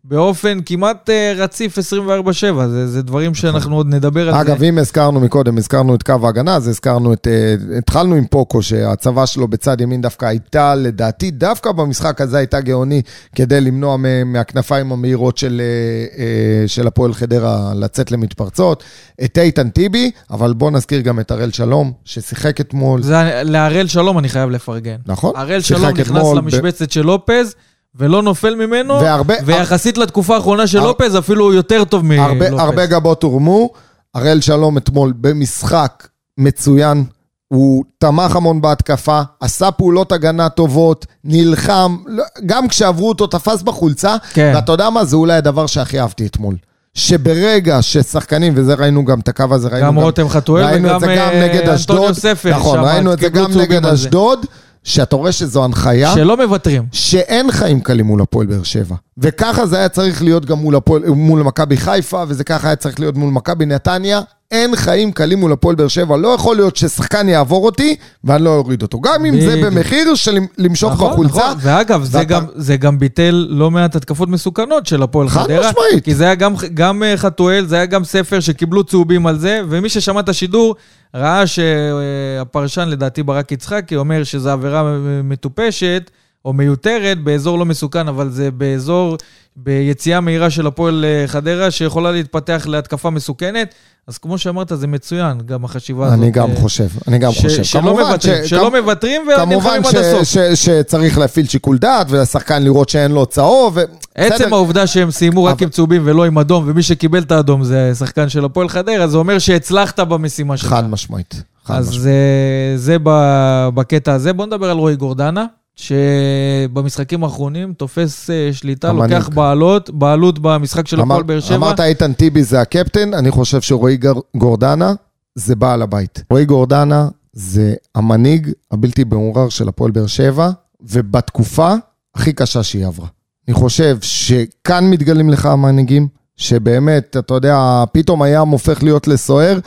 באופן כמעט אה, רציף 24/7. זה, זה דברים שאנחנו עוד נדבר על אגב, זה. אם הזכרנו מקודם, הזכרנו את קו ההגנה, אז הזכרנו את... אה, התחלנו עם פוקו, שהצבה שלו בצד ימין דווקא הייתה, לדעתי, דווקא במשחק הזה הייתה גאוני, כדי למנוע מהכנפיים המהירות של, אה, של הפועל חדרה לצאת למתפרצות. את איתן טיבי, אבל בואו נזכיר גם את הראל שלום, ששיחק אתמול. זה להראל שלום אני חייב לפרגן. נכון? הראל שלום נכנס אתמול ב- למשבצת של לופז, ולא נופל ממנו, והרבה- ויחסית לתקופה האחרונה של הר- לופז, אפילו הוא יותר טוב מלופז. הרבה, הרבה גבות הורמו. הראל שלום אתמול במשחק מצוין. הוא תמך המון בהתקפה, עשה פעולות הגנה טובות, נלחם, לא- גם כשעברו אותו תפס בחולצה, כן. ואתה יודע מה? זה אולי הדבר שהכי אהבתי אתמול. שברגע ששחקנים, וזה ראינו גם את הקו הזה, ראינו גם רותם חתואל וגם גם אה, אנטוניו אשדוד, ספר. נכון, ראינו את זה גם נגד על זה. שאתה רואה שזו הנחיה. שלא מוותרים. שאין חיים קלים מול הפועל באר שבע. וככה זה היה צריך להיות גם מול, הפועל, מול מכבי חיפה, וזה ככה היה צריך להיות מול מכבי נתניה. אין חיים קלים מול הפועל באר שבע. לא יכול להיות ששחקן יעבור אותי ואני לא אוריד אותו. גם אם זה. במחיר של למשוך בחולצה. נכון. ואגב, זה, ואתה- גם, זה גם ביטל לא מעט התקפות מסוכנות של הפועל חד חדרה. משמעית. כי זה היה גם, גם אה, חתואל, זה היה גם ספר שקיבלו צהובים על זה, ומי ששמע את השידור ראה שהפרשן, לדעתי ברק יצחקי, אומר שזו עבירה מטופשת. או מיותרת באזור לא מסוכן, אבל זה באזור, ביציאה מהירה של הפועל אה, חדרה, שיכולה להתפתח להתקפה מסוכנת. אז כמו שאמרת, זה מצוין, גם החשיבה הזאת. אני גם אה, חושב, אני גם ש- חושב. שלא כמובן מוותרים, ש- שלא כמ- מוותרים כמובן ונלחמים ש- עד הסוף. ש- שצריך להפעיל שיקול דעת, ולשחקן לראות שאין לו צהוב. ו- עצם בסדר. העובדה שהם סיימו רק אבל- עם צהובים ולא עם אדום, ומי שקיבל את האדום זה שחקן של הפועל חדרה, זה אומר שהצלחת במשימה שלך. חד משמעית. חד אז משמעית. זה, זה ב- בקטע הזה. בואו נדבר על רועי גורדנה, שבמשחקים האחרונים תופס אה, שליטה, המנהיג. לוקח בעלות, בעלות במשחק של אמר- הפועל באר שבע. אמרת איתן טיבי זה הקפטן, אני חושב שרועי גורדנה זה בעל הבית. רועי גורדנה זה המנהיג הבלתי מעורר של הפועל באר שבע, ובתקופה הכי קשה שהיא עברה. אני חושב שכאן מתגלים לך המנהיגים, שבאמת, אתה יודע, פתאום הים הופך להיות לסוער.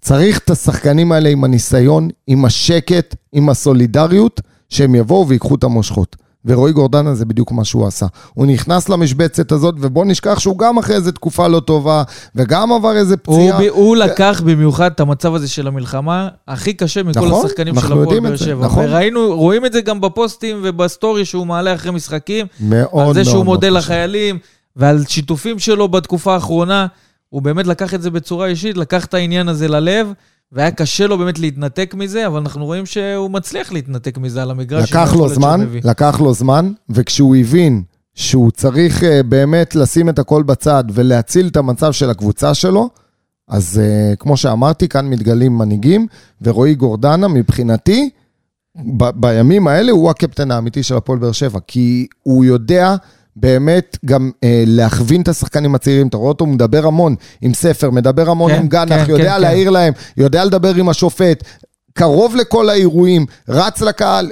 צריך את השחקנים האלה עם הניסיון, עם השקט, עם הסולידריות, שהם יבואו ויקחו את המושכות. ורועי גורדנה זה בדיוק מה שהוא עשה. הוא נכנס למשבצת הזאת, ובוא נשכח שהוא גם אחרי איזה תקופה לא טובה, וגם עבר איזה פציעה. הוא, ב- הוא לקח במיוחד את המצב הזה של המלחמה הכי קשה מכל נכון, השחקנים של הפועל יודעים את באר זה, שבע. נכון. וראינו, רואים את זה גם בפוסטים ובסטורי שהוא מעלה אחרי משחקים, מאוד על זה שהוא מאוד מודה מאוד. לחיילים, ועל שיתופים שלו בתקופה האחרונה. הוא באמת לקח את זה בצורה אישית, לקח את העניין הזה ללב, והיה קשה לו באמת להתנתק מזה, אבל אנחנו רואים שהוא מצליח להתנתק מזה על המגרש. לקח לו זמן. לקח לו זמן, וכשהוא הבין שהוא צריך אה, באמת לשים את הכל בצד ולהציל את המצב של הקבוצה שלו, אז אה, כמו שאמרתי, כאן מתגלים מנהיגים, ורועי גורדנה, מבחינתי, ב- בימים האלה הוא הקפטן האמיתי של הפועל באר שבע, כי הוא יודע באמת גם אה, להכווין את השחקנים הצעירים, אתה רואה אותו, הוא מדבר המון עם ספר, מדבר המון כן, עם גנח, כן, יודע כן, להעיר להם, יודע לדבר עם השופט, קרוב לכל האירועים, רץ לקהל,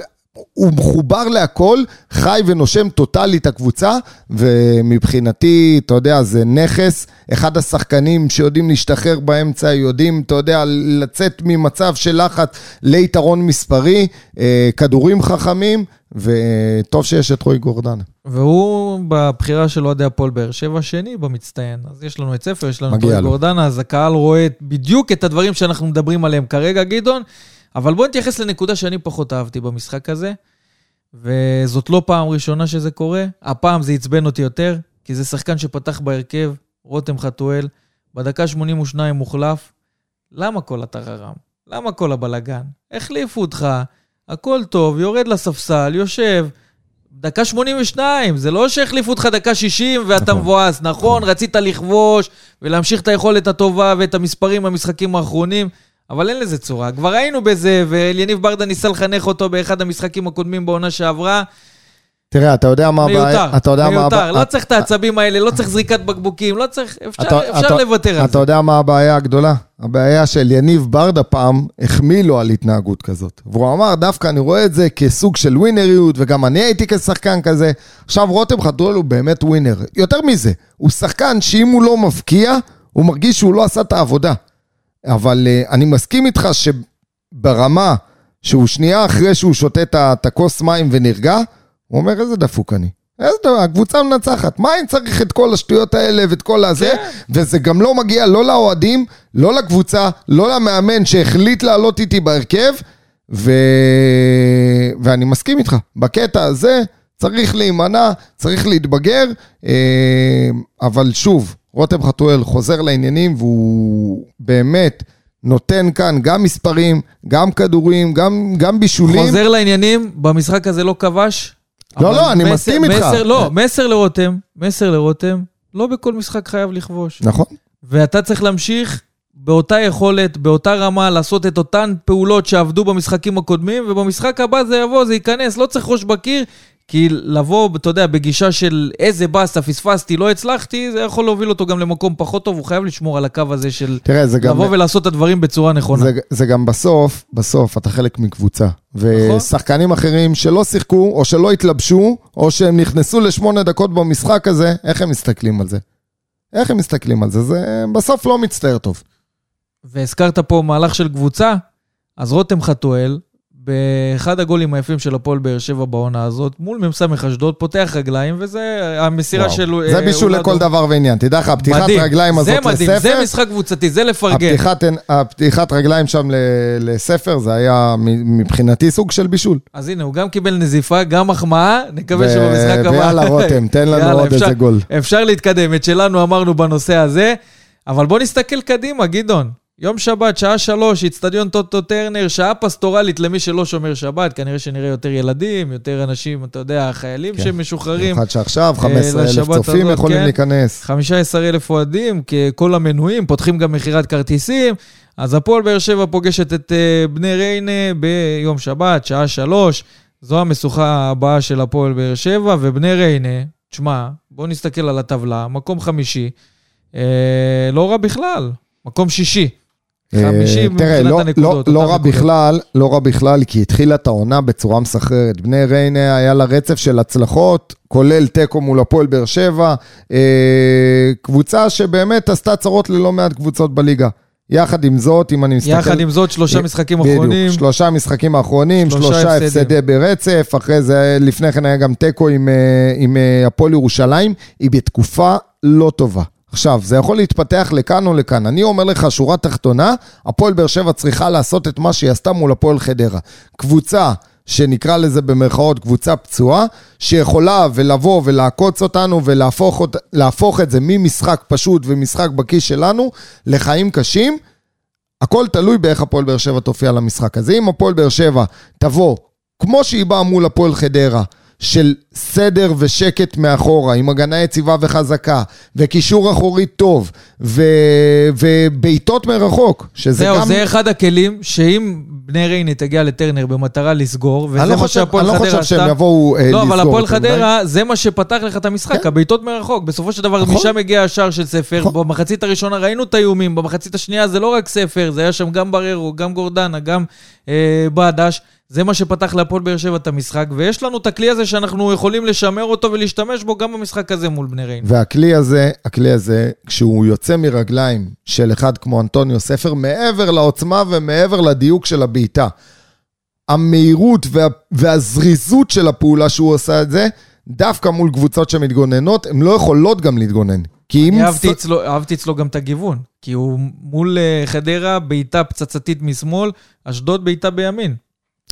הוא מחובר להכל, חי ונושם טוטאלית הקבוצה, ומבחינתי, אתה יודע, זה נכס. אחד השחקנים שיודעים להשתחרר באמצע, יודעים, אתה יודע, לצאת ממצב של לחץ ליתרון מספרי, אה, כדורים חכמים, וטוב שיש את רועי גורדנה. והוא בבחירה של אוהדי הפועל באר שבע שני במצטיין. אז יש לנו את ספר, יש לנו את רועי לו. גורדנה, אז הקהל רואה בדיוק את הדברים שאנחנו מדברים עליהם כרגע, גדעון. אבל בוא נתייחס לנקודה שאני פחות אהבתי במשחק הזה, וזאת לא פעם ראשונה שזה קורה. הפעם זה עצבן אותי יותר, כי זה שחקן שפתח בהרכב, רותם חתואל, בדקה 82 מוחלף. למה כל הטררם? למה כל הבלגן? החליפו אותך, הכל טוב, יורד לספסל, יושב. דקה 82, זה לא שהחליפו אותך דקה 60 ואתה נכון. מבואס. נכון, רצית לכבוש ולהמשיך את היכולת הטובה ואת המספרים במשחקים האחרונים, אבל אין לזה צורה. כבר היינו בזה, ואליניב ברדה ניסה לחנך אותו באחד המשחקים הקודמים בעונה שעברה. תראה, אתה יודע מה הבעיה? מיותר, אתה יודע מה מיותר. הבעיה? לא צריך את העצבים האלה, לא צריך זריקת בקבוקים, לא צריך, אפשר אתה- אפשר אתה- לוותר על אתה זה. יודע מה הבעיה הגדולה? הבעיה של יניב ברדה פעם החמיא לו על התנהגות כזאת. והוא אמר, דווקא אני רואה את זה כסוג של ווינריות, וגם אני הייתי כשחקן כזה. עכשיו רותם חתואל הוא באמת ווינר. יותר מזה, הוא שחקן שאם הוא לא מבקיע, הוא מרגיש שהוא לא עשה את העבודה. אבל uh, אני מסכים איתך שברמה שהוא שנייה אחרי שהוא שותה את הכוס מים ונרגע, הוא אומר, איזה דפוק אני. איזה דבר, הקבוצה מנצחת. מה אם צריך את כל השטויות האלה ואת כל הזה? כן. וזה גם לא מגיע לא לאוהדים, לא לקבוצה, לא למאמן שהחליט לעלות איתי בהרכב, ו... ואני מסכים איתך. בקטע הזה צריך להימנע, צריך להתבגר, אה, אבל שוב, רותם חתואל חוזר לעניינים והוא באמת נותן כאן גם מספרים, גם כדורים, גם, גם בישולים. חוזר לעניינים, במשחק הזה לא כבש. לא, לא, אני מסכים איתך. מסר, לא, מסר לרותם, מסר לרותם, לא בכל משחק חייב לכבוש. נכון. ואתה צריך להמשיך באותה יכולת, באותה רמה, לעשות את אותן פעולות שעבדו במשחקים הקודמים, ובמשחק הבא זה יבוא, זה ייכנס, לא צריך ראש בקיר, כי לבוא, אתה יודע, בגישה של איזה באסה, פספסתי, לא הצלחתי, זה יכול להוביל אותו גם למקום פחות טוב, הוא חייב לשמור על הקו הזה של תראה, זה גם... לבוא ולעשות את הדברים בצורה נכונה. זה, זה גם בסוף, בסוף אתה חלק מקבוצה. נכון. ושחקנים אחרים שלא שיחקו, או שלא התלבשו, או שהם נכנסו לשמונה דקות במשחק הזה, איך הם מסתכלים על זה? איך הם מסתכלים על זה? זה בסוף לא מצטער טוב. והזכרת פה מהלך של קבוצה, אז רותם חתואל, באחד הגולים היפים של הפועל באר שבע בעונה הזאת, מול מ"ס אשדוד, פותח רגליים, וזה המסירה וואו. של... זה אה, בישול. לכל דבר ועניין. תדע לך, הפתיחת מדהים. רגליים הזאת זה מדהים, לספר, זה משחק קבוצתי, זה לפרגן. הפתיחת, הפתיחת רגליים שם ל- לספר, זה היה מבחינתי סוג של בישול. אז הנה, הוא גם קיבל נזיפה, גם מחמאה, נקווה ו- שבמשחק הבא... ויאללה, רותם, תן לנו יאללה, עוד אפשר- איזה גול. אפשר להתקדם, את שלנו אמרנו בנושא הזה, אבל בוא נסתכל קדימה, גדעון. יום שבת, שעה שלוש, איצטדיון טוטו טרנר, שעה פסטורלית למי שלא שומר שבת, כנראה שנראה יותר ילדים, יותר אנשים, אתה יודע, חיילים כן. שמשוחררים. במיוחד שעכשיו, 15 אלף לשבת צופים הזאת, יכולים כן. להיכנס. 15 אלף אוהדים, כל המנויים, פותחים גם מכירת כרטיסים. אז הפועל באר שבע פוגשת את אה, בני ריינה ביום שבת, שעה שלוש. זו המשוכה הבאה של הפועל באר שבע, ובני ריינה, תשמע, בואו נסתכל על הטבלה, מקום חמישי, אה, לא רע בכלל, מקום שישי. חמישי אה, תראה, לא- הנקודות, לא- לא רע. בכלל, לא רע בכלל, כי התחילה את העונה בצורה מסחררת. בני ריינה היה לה רצף של הצלחות, כולל תיקו מול הפועל באר שבע. אה, קבוצה שבאמת עשתה צרות ללא מעט קבוצות בליגה. יחד עם זאת, אם אני מסתכל... יחד עם זאת, שלושה משחקים אחרונים. בדיוק, שלושה משחקים האחרונים, שלושה שלושה. הפסדי ברצף, אחרי זה, לפני כן היה גם תיקו עם, אה, עם אה, הפועל ירושלים, היא בתקופה לא טובה. עכשיו, זה יכול להתפתח לכאן או לכאן. אני אומר לך, שורה תחתונה, הפועל באר שבע צריכה לעשות את מה שהיא עשתה מול הפועל חדרה. קבוצה שנקרא לזה במרכאות קבוצה פצועה, שיכולה ולבוא ולעקוץ אותנו ולהפוך את זה ממשחק פשוט ומשחק בכיס שלנו לחיים קשים. הכל תלוי באיך הפועל באר שבע תופיע למשחק הזה. אם הפועל באר שבע תבוא, כמו שהיא באה מול הפועל חדרה, של סדר ושקט מאחורה, עם הגנה יציבה וחזקה, וקישור אחורי טוב, ו... ובעיטות מרחוק, שזה זהו, גם... זה אחד הכלים שאם בני ריינה תגיע לטרנר במטרה לסגור, וזה לא מה שהפועל אני לא חדרה חושב עשתה. שהם יבואו אה, לא, לסגור אבל הפועל. חדרה, זה מה שפתח לך את המשחק, כן. הבעיטות מרחוק. בסופו של דבר, נכון. משם הגיע השער של ספר. נכון. במחצית הראשונה ראינו את האיומים, במחצית השנייה זה לא רק ספר, זה היה שם גם בררו, גם גורדנה, גם אה, בדש. זה מה שפתח להפועל באר שבע את המשחק, ויש לנו את הכלי הזה שאנחנו יכולים לשמר אותו ולהשתמש בו גם במשחק הזה מול בני ריינה. והכלי הזה, הכלי הזה, כשהוא יוצא מרגליים של אחד כמו אנטוניו ספר, מעבר לעוצמה ומעבר לדיוק של הבעיטה, המהירות וה, והזריזות של הפעולה שהוא עושה את זה, דווקא מול קבוצות שמתגוננות, הן לא יכולות גם להתגונן. כי אם... אהבתי אצלו, אהבתי אצלו גם את הגיוון, כי הוא מול אה, חדרה, בעיטה פצצתית משמאל, אשדוד בעיטה בימין.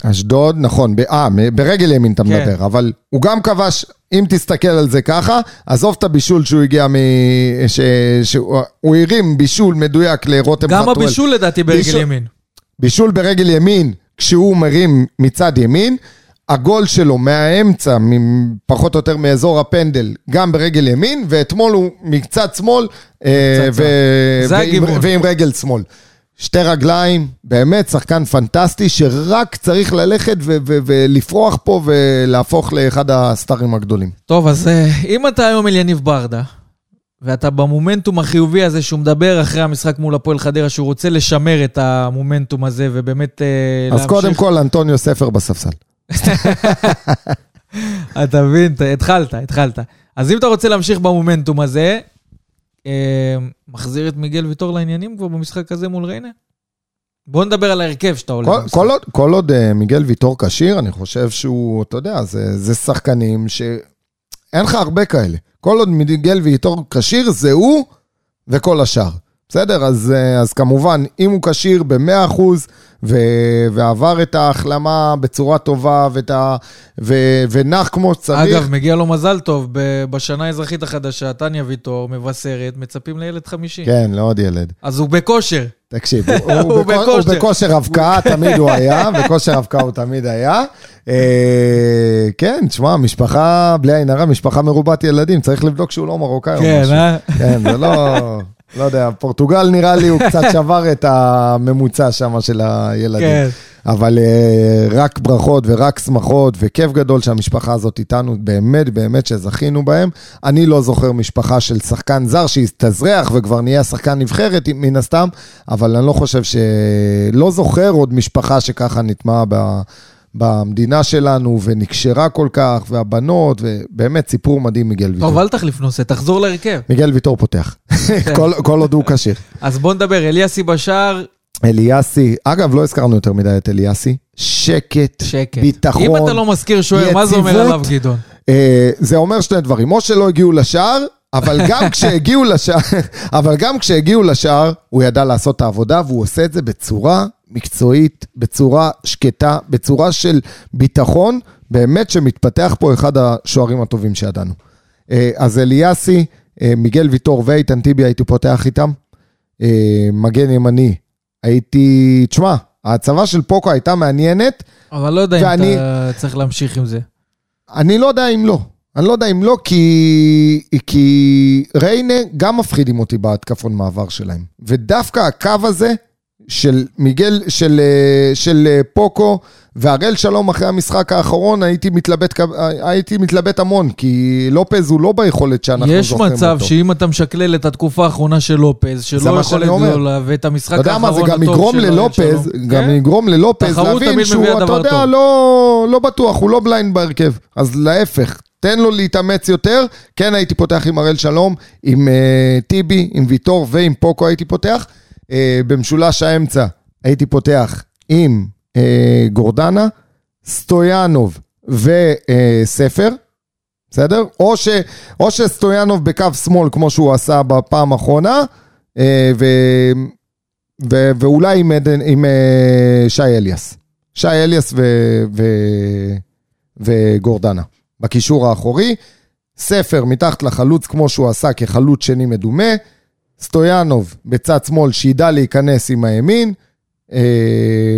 אשדוד, נכון, אה, ברגל ימין אתה כן. מדבר, אבל הוא גם כבש, אם תסתכל על זה ככה, עזוב את הבישול שהוא הגיע מ... ש... שהוא הוא הרים בישול מדויק לרותם גם חתואל. הבישול לדעתי ברגל בישול- ימין. בישול ברגל ימין, כשהוא מרים מצד ימין, הגול שלו מהאמצע, פחות או יותר מאזור הפנדל, גם ברגל ימין, ואתמול הוא מצד שמאל, אה, ו- ועם-. ועם רגל שמאל. שתי רגליים, באמת שחקן פנטסטי, שרק צריך ללכת ו- ו- ולפרוח פה ולהפוך לאחד הסטארים הגדולים. טוב, אז אה, אם אתה היום אל יניב ברדה, ואתה במומנטום החיובי הזה שהוא מדבר אחרי המשחק מול הפועל חדרה, שהוא רוצה לשמר את המומנטום הזה ובאמת אה, אז קודם כל, אנטוניו ספר בספסל. (laughs) אתה מבין, התחלת, התחלת. אז אם אתה רוצה להמשיך במומנטום הזה, מחזיר את מיגל ויטור לעניינים כבר במשחק הזה מול ריינה? בוא נדבר על ההרכב שאתה עולה כל. כל עוד, כל עוד אה, מיגל ויטור כשיר, אני חושב שהוא, אתה יודע, זה, זה שחקנים שאין לך הרבה כאלה. כל עוד מיגל ויטור כשיר, זה הוא וכל השאר. בסדר? אז, אה, אז כמובן, אם הוא כשיר ב-100% ו- ועבר את ההחלמה בצורה טובה ואת ה- ו- ונח כמו שצריך, אגב, מגיע לו מזל טוב, ב- בשנה האזרחית החדשה, טניה ויטור, מבשרת, מצפים לילד חמישי. כן, לעוד ילד. אז הוא בכושר. תקשיב, (laughs) הוא, הוא הוא, בכושר. הוא בכושר. הבקעה, תמיד הוא היה, (laughs) בכושר הבקעה הוא תמיד היה. אה, כן, תשמע, משפחה, בלי עין הרע, משפחה מרובת ילדים, צריך לבדוק שהוא לא מרוקאי או כן, משהו. אה? כן, זה לא, (laughs) לא יודע, פורטוגל נראה לי הוא קצת שבר את הממוצע שם של הילדים. כן. אבל אה, רק ברכות ורק שמחות וכיף גדול שהמשפחה הזאת איתנו, באמת באמת שזכינו בהם. אני לא זוכר משפחה של שחקן זר שהסתזרח וכבר נהיה שחקן נבחרת מן הסתם, אבל אני לא חושב ש... לא זוכר עוד משפחה שככה נטמעה ב... במדינה שלנו ונקשרה כל כך, והבנות, ובאמת סיפור מדהים מיגל ויטור. טוב, אל תחליף נושא, תחזור להרכב. מיגל ויטור פותח, כל, כל עוד הוא כשיר. אז בוא נדבר, אליאסי בשער, אליאסי, אגב, לא הזכרנו יותר מדי את אליאסי. שקט, שקט. ביטחון. אם אתה לא מזכיר שוער, מה זה אומר. עליו, גדעון? אה, זה אומר שני דברים, או שלא הגיעו לשער, אבל גם כשהגיעו לשער, אבל גם כשהגיעו לשער, הוא ידע לעשות את העבודה, והוא עושה את זה בצורה מקצועית, בצורה שקטה, בצורה של ביטחון, באמת שמתפתח פה אחד השוערים הטובים שידענו. אה, אז אליאסי, אה, מיגל ויטור ואיתן טיבי הייתי פותח איתם. אה, מגן ימני, הייתי, תשמע, ההצבה של פוקו הייתה מעניינת, אבל לא יודע אם ואני- אתה צריך להמשיך עם זה. אני לא יודע אם לא. אני לא יודע אם לא, כי, כי ריינה גם מפחידים אותי בהתקפון מעבר שלהם. ודווקא הקו הזה של מיגל, של, אה, של אה, פוקו והראל שלום אחרי המשחק האחרון, הייתי מתלבט, כ- הייתי מתלבט המון, כי לופז הוא לא ביכולת שאנחנו יש זוכרים אותו. מצב שאם אתה משקלל את התקופה האחרונה של לופז, שלא מה יכול שאני אומר. לגדול לה, ואת המשחק אתה יודע האחרון מה, זה הטוב גם יגרום של אריאל ללופז. גם כן? יגרום ללופז להבין שהוא, אתה יודע. לא, לא בטוח, הוא לא בליינד בהרכב. אז להפך, תן לו להתאמץ יותר. כן הייתי פותח עם הראל שלום, עם uh, טיבי, עם ויטור ועם פוקו הייתי פותח. אה, במשולש האמצע הייתי פותח עם אה, גורדנה, סטויאנוב וספר, בסדר? או, ש, או שסטויאנוב בקו שמאל, כמו שהוא עשה בפעם האחרונה, ו, ו, ואולי עם, עם שי אליאס. שי אליאס ו, ו, וגורדנה. בקישור האחורי, ספר מתחת לחלוץ כמו שהוא עשה כחלוץ שני מדומה, סטויאנוב בצד שמאל שידע להיכנס עם הימין, אה,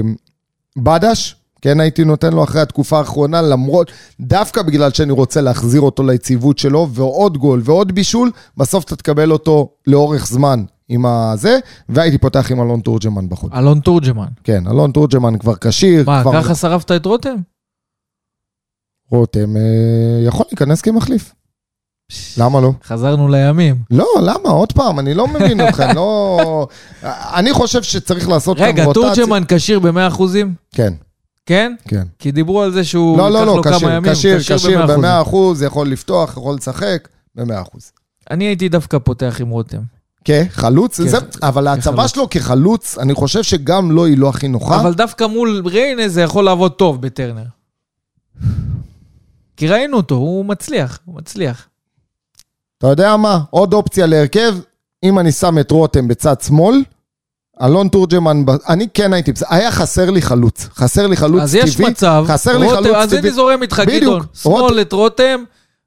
בדש, כן הייתי נותן לו אחרי התקופה האחרונה, למרות, דווקא בגלל שאני רוצה להחזיר אותו ליציבות שלו, ועוד גול ועוד בישול, בסוף אתה תקבל אותו לאורך זמן עם הזה, והייתי פותח עם אלון תורג'מן בחוץ. אלון תורג'מן. כן, אלון תורג'מן כבר כשיר, מה, כבר... ככה שרפת את רותם? רותם אה, יכול להיכנס כמחליף. למה לא? חזרנו לימים. לא, למה? עוד פעם, אני לא מבין אתכם, לא... אני חושב שצריך לעשות כאן רגע, רוטציה. תורג'מן כשיר ב-100 אחוזים? כן, כן? כן. כי דיברו על זה שהוא לא, לא, לא, כשיר. כשיר, כשיר ב-100%. ב-100 אחוז, יכול לפתוח, יכול לשחק, ב-100 אחוז. אני הייתי דווקא פותח עם רותם. כן, חלוץ, זה, אבל ההצבה. שלו כחלוץ, אני חושב שגם לו היא לא הכי נוחה. אבל דווקא מול ריינה זה יכול לעבוד טוב בטרנר. כי ראינו אותו, הוא מצליח, הוא מצליח. אתה יודע מה? עוד אופציה להרכב, אם אני שם את רותם בצד שמאל, אלון תורג'מן, אני כן הייתי, היה חסר לי חלוץ. חסר לי חלוץ אז טבעי. יש מצב, חסר לי רותם- חלוץ אז טבעי. אני זורם איתך, גדעון. שמאל את רותם,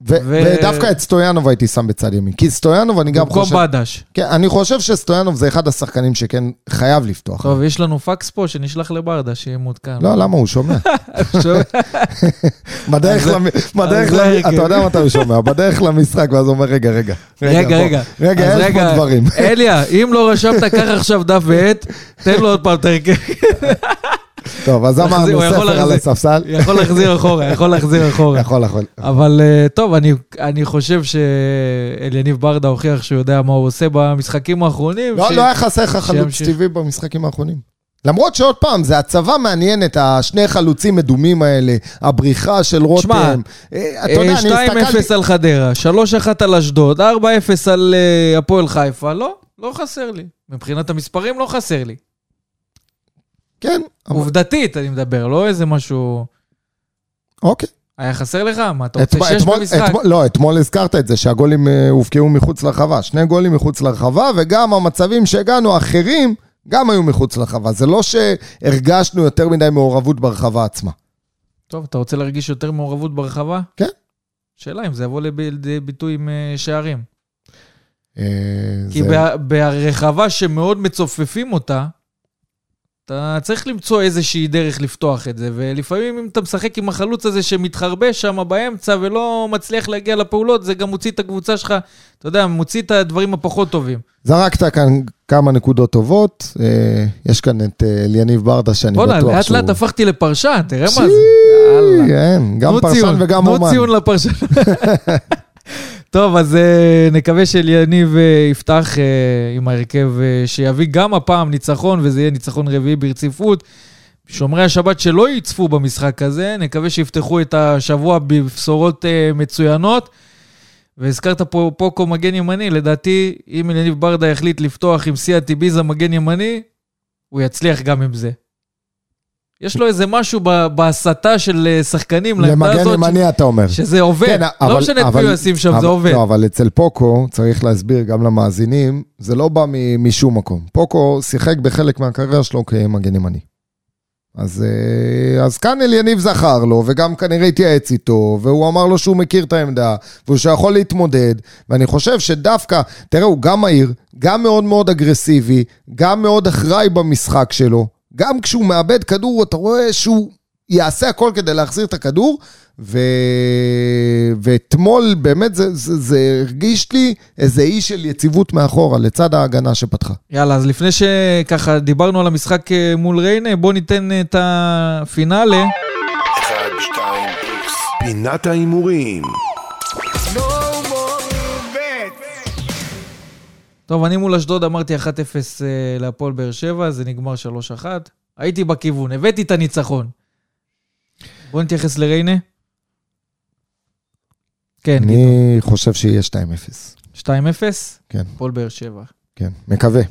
ו- ו- ודווקא את סטויאנוב הייתי שם בצד ימין. כי סטויאנוב, אני גם במקום חושב... בדש. כן, אני חושב שסטויאנוב זה אחד השחקנים שכן חייב לפתוח. טוב, יש לנו פקס פה שנשלח לברדה, שיהיה מעודכן. לא, למה? הוא שומע. (laughs) (laughs) בדרך למ... בדרך. אתה יודע מתי הוא שומע? (laughs) בדרך למשחק, ואז הוא אומר, רגע, רגע. רגע. רגע. רגע, יש פה דברים. אליה, אם לא רשמת, קח עכשיו דף ועט, תן לו עוד פעם את ההרכב. טוב, אז אמרנו ספר על. הספסל. יכול להחזיר אחורה, יכול להחזיר אחורה. יכול, יכול. אבל אה, טוב, אני, חושב שאליניב ברדה הוכיח שהוא יודע מה הוא עושה במשחקים האחרונים. לא, לא היה חסר לך חלוץ. טבעי במשחקים האחרונים. למרות שעוד פעם, זה הצבה מעניינת, השני חלוצים מדומים האלה, הבריחה של רותם. שמע, אה, אתה יודע, אני 2-0 הסתכלתי... על חדרה, 3-1 על אשדוד, 4-0 על אה, הפועל חיפה, לא, לא חסר לי. מבחינת המספרים לא חסר לי. כן, עובדתית אני מדבר, לא איזה משהו... אוקיי. היה חסר לך? מה, אתה רוצה אתמול- 6 אתמול- במשחק? אתמול- לא, אתמול הזכרת את זה, שהגולים אה, הובקעו מחוץ לרחבה. שני גולים מחוץ לרחבה, וגם המצבים שהגענו, האחרים, גם היו מחוץ לרחבה. זה לא שהרגשנו יותר מדי מעורבות ברחבה עצמה. טוב, אתה רוצה להרגיש יותר מעורבות ברחבה? כן. שאלה אם זה יבוא לידי ביטוי עם אה, שערים. אה, כי זה- בה- ברחבה שמאוד מצופפים אותה, אתה צריך למצוא איזושהי דרך לפתוח את זה, ולפעמים אם אתה משחק עם החלוץ הזה שמתחרבש שם באמצע ולא מצליח להגיע לפעולות, זה גם מוציא את הקבוצה שלך, אתה יודע, מוציא את הדברים הפחות טובים. זרקת כאן כמה נקודות טובות. אה, יש כאן את אה, אליניב ברדה, שאני בוא'נה, בטוח לאט שהוא... לאט הפכתי לפרשן, תראה מה זה. יאללה. כן, גם פרשן וגם תנו אומן. ציון לפרשן. (laughs) טוב, אז אה, נקווה שאליניב אה, יפתח אה, עם ההרכב שיביא גם הפעם ניצחון, וזה יהיה ניצחון רביעי ברציפות. שומרי השבת שלא יצפו במשחק הזה, נקווה שיפתחו את השבוע בבשורות מצוינות. והזכרת פה פוקו מגן ימני, לדעתי, אם אליניב ברדה יחליט לפתוח עם סיה טיביזה מגן ימני, הוא יצליח גם עם זה. יש לו איזה משהו בהסתה של אה, שחקנים לעמדה למגן הזאת, ימני אתה אומר. שזה עובד. כן, לא אבל- משנה את מי הוא ישים שם, אבל- זה עובד. לא, אבל אצל פוקו, צריך להסביר גם למאזינים, זה לא בא משום מקום. פוקו שיחק בחלק מהקריירה שלו כמגן ימני. אז, אה, אז כאן אליניב זכר לו, וגם כנראה התייעץ איתו, והוא אמר לו שהוא מכיר את העמדה, והוא שיכול להתמודד, ואני חושב שדווקא, תראה, הוא גם מהיר, גם מאוד מאוד אגרסיבי, גם מאוד אחראי במשחק שלו, גם כשהוא מאבד כדור, אתה רואה שהוא יעשה הכל כדי להחזיר את הכדור, ו... ואתמול באמת זה, זה, זה הרגיש לי איזה אי של יציבות מאחורה, לצד ההגנה שפתחה. יאללה, אז לפני שככה דיברנו על המשחק אה, מול ריינה, בואו ניתן את הפינאלה. 1, 2, איקס. פינת ההימורים. טוב, אני מול אשדוד אמרתי 1-0 אה, להפועל באר שבע, זה נגמר 3-1. הייתי בכיוון, הבאתי את הניצחון. בואו נתייחס לריינה. כן, אני חושב שיהיה 2-0. 2-0, כן, הפועל באר שבע. כן, מקווה.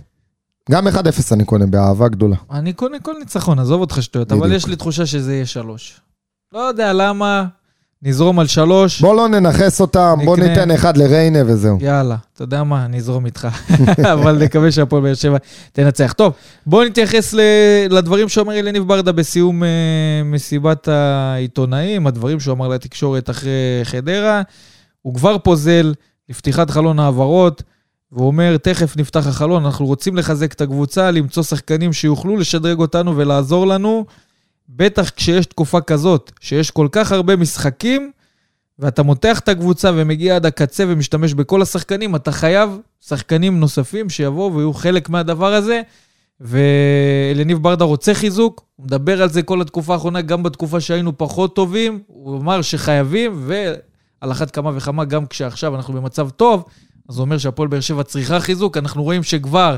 גם 1-0 אני קונה באהבה גדולה. אני קונה כל ניצחון, עזוב אותך שטויות, אבל. יש לי תחושה שזה יהיה שלוש. לא יודע למה, נזרום על שלוש. בוא לא ננכס אותם, בוא נקנה. ניתן אחד לריינה וזהו. יאללה, אתה יודע מה, אני אזרום איתך. (laughs) אבל נקווה שהפועל באר שבע תנצח. טוב, בואו נתייחס ל- לדברים שאומר אליניב ברדה בסיום אה, מסיבת העיתונאים, הדברים שהוא אמר לתקשורת אחרי חדרה. הוא כבר פוזל לפתיחת חלון העברות, והוא אומר, תכף נפתח החלון, אנחנו רוצים לחזק את הקבוצה, למצוא שחקנים שיוכלו לשדרג אותנו ולעזור לנו, בטח כשיש תקופה כזאת, שיש כל כך הרבה משחקים, ואתה מותח את הקבוצה ומגיע עד הקצה ומשתמש בכל השחקנים, אתה חייב שחקנים נוספים שיבואו ויהיו חלק מהדבר הזה. ואלניב ברדה רוצה חיזוק, הוא מדבר על זה כל התקופה האחרונה, גם בתקופה שהיינו פחות טובים, הוא אמר שחייבים, ועל אחת כמה וכמה, גם כשעכשיו אנחנו במצב טוב, אז הוא אומר שהפועל באר שבע צריכה חיזוק. אנחנו רואים שכבר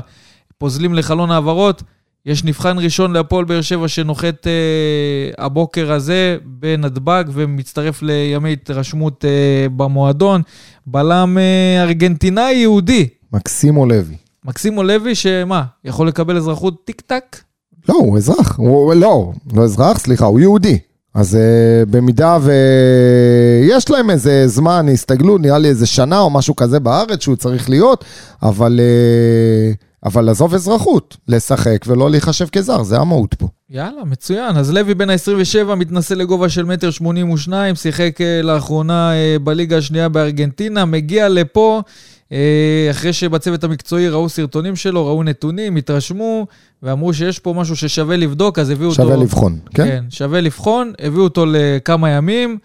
פוזלים לחלון העברות, יש נבחן ראשון להפועל באר שבע שנוחת אה, הבוקר הזה בנתב"ג ומצטרף לימי התרשמות אה, במועדון. בלם אה, ארגנטינאי יהודי, מקסימו לוי. מקסימו לוי, שמה, יכול לקבל אזרחות טיק טק? לא, הוא אזרח. הוא, לא, לא אזרח, סליחה, הוא יהודי. אז uh, במידה ויש להם איזה זמן הסתגלות, נראה לי איזה שנה או משהו כזה בארץ שהוא צריך להיות, אבל, uh, אבל עזוב אזרחות, לשחק ולא להיחשב כזר, זה המהות פה. יאללה, מצוין. אז לוי בן ה-27 מתנסה לגובה של מטר 82, שיחק אה, לאחרונה אה, בליגה השנייה בארגנטינה, מגיע לפה אה, אחרי שבצוות המקצועי ראו סרטונים שלו, ראו נתונים, התרשמו, ואמרו שיש פה משהו ששווה לבדוק, אז הביאו אותו... שווה לבחון, כן? כן, שווה לבחון, הביאו אותו לכמה ימים.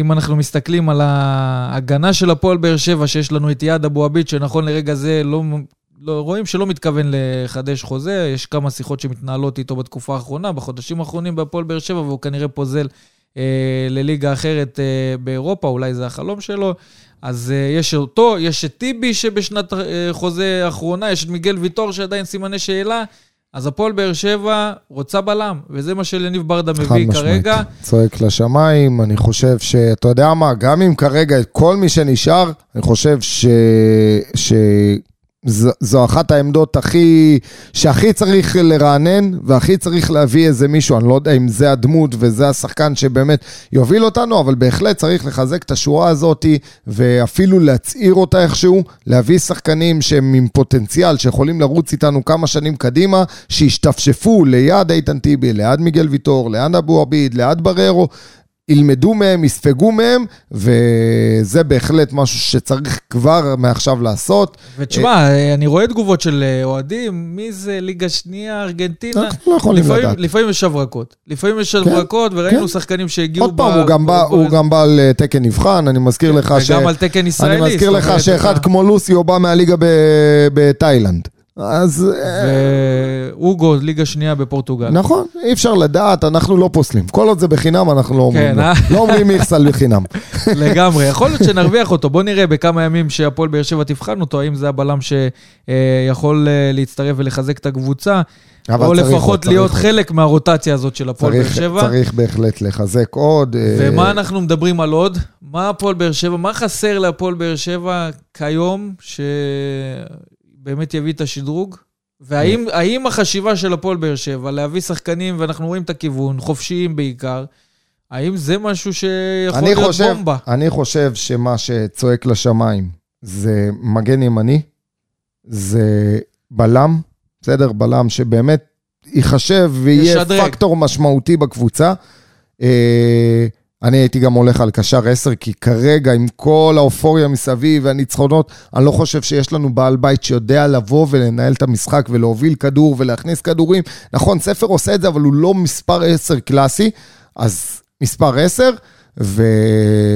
אם אנחנו מסתכלים על ההגנה של הפועל באר שבע, שיש לנו את יעד אבו עביד, שנכון לרגע זה לא, לא, רואים שלא מתכוון לחדש חוזה, יש כמה שיחות שמתנהלות איתו בתקופה האחרונה, בחודשים האחרונים בהפועל באר שבע, והוא כנראה פוזל אה, לליגה אחרת אה, באירופה, אולי זה החלום שלו. אז אה, יש אותו, יש את טיבי שבשנת אה, חוזה האחרונה, יש את מיגל ויטור שעדיין סימני שאלה. אז הפועל באר שבע רוצה בלם, וזה מה שלניב ברדה חד מביא משמעית. כרגע. צועק לשמיים, אני חושב שאתה יודע מה, גם אם כרגע את כל מי שנשאר, אני חושב ש... ש... זו אחת העמדות הכי, שהכי צריך לרענן והכי צריך להביא איזה מישהו, אני לא יודע אם זה הדמות וזה השחקן שבאמת יוביל אותנו, אבל בהחלט צריך לחזק את השורה הזאת ואפילו להצעיר אותה איכשהו, להביא שחקנים שהם עם פוטנציאל, שיכולים לרוץ איתנו כמה שנים קדימה, שישתפשפו ליד איתן טיבי, ליד מיגל ויטור, ליד אבו עביד, ליד בררו. ילמדו מהם, יספגו מהם, וזה בהחלט משהו שצריך כבר מעכשיו לעשות. ותשמע, אה, אני רואה תגובות של אה, אוהדים, מי זה ליגה שנייה, ארגנטינה? אנחנו לא יכולים לפעמים, לדעת. לפעמים יש הברקות. לפעמים יש הברקות, וראינו כן. שחקנים שהגיעו... עוד פעם, הוא גם בא- הוא גם בא על אה, תקן נבחן, אני מזכיר לך ש... וגם על תקן ישראלי. אני מזכיר לך שאחד כמו לוסיו בא מהליגה בתאילנד. אז אה, ואוגו, ליגה שנייה בפורטוגל. נכון, אי אפשר לדעת, אנחנו לא פוסלים. כל עוד זה בחינם, אנחנו לא אומרים כן, לו. אה? לא אומרים איכסל בחינם. (laughs) לגמרי. יכול להיות שנרוויח אותו. בוא נראה בכמה ימים שהפועל באר שבע תבחן אותו, האם זה הבלם שיכול אה, להצטרף ולחזק את הקבוצה, או עוד, לפחות צריך להיות עוד. חלק מהרוטציה הזאת של הפועל באר שבע. צריך בהחלט לחזק עוד. אה, ומה אנחנו מדברים על עוד? מה הפועל באר שבע, מה חסר להפועל באר שבע כיום שבאמת יביא את השדרוג? והאם האם החשיבה של הפועל באר שבע להביא שחקנים, ואנחנו רואים את הכיוון, חופשיים בעיקר, האם זה משהו שיכול להיות חושב, בומבה? אני חושב שמה שצועק לשמיים זה מגן ימני, זה בלם, בסדר? בלם שבאמת ייחשב ויהיה ישדרג. פקטור משמעותי בקבוצה. אה, אני הייתי גם הולך על קשר 10, כי כרגע עם כל האופוריה מסביב והניצחונות, אני לא חושב שיש לנו בעל בית שיודע לבוא ולנהל את המשחק ולהוביל כדור ולהכניס כדורים. נכון, ספר עושה את זה, אבל הוא לא מספר 10 קלאסי, אז מספר 10, ו...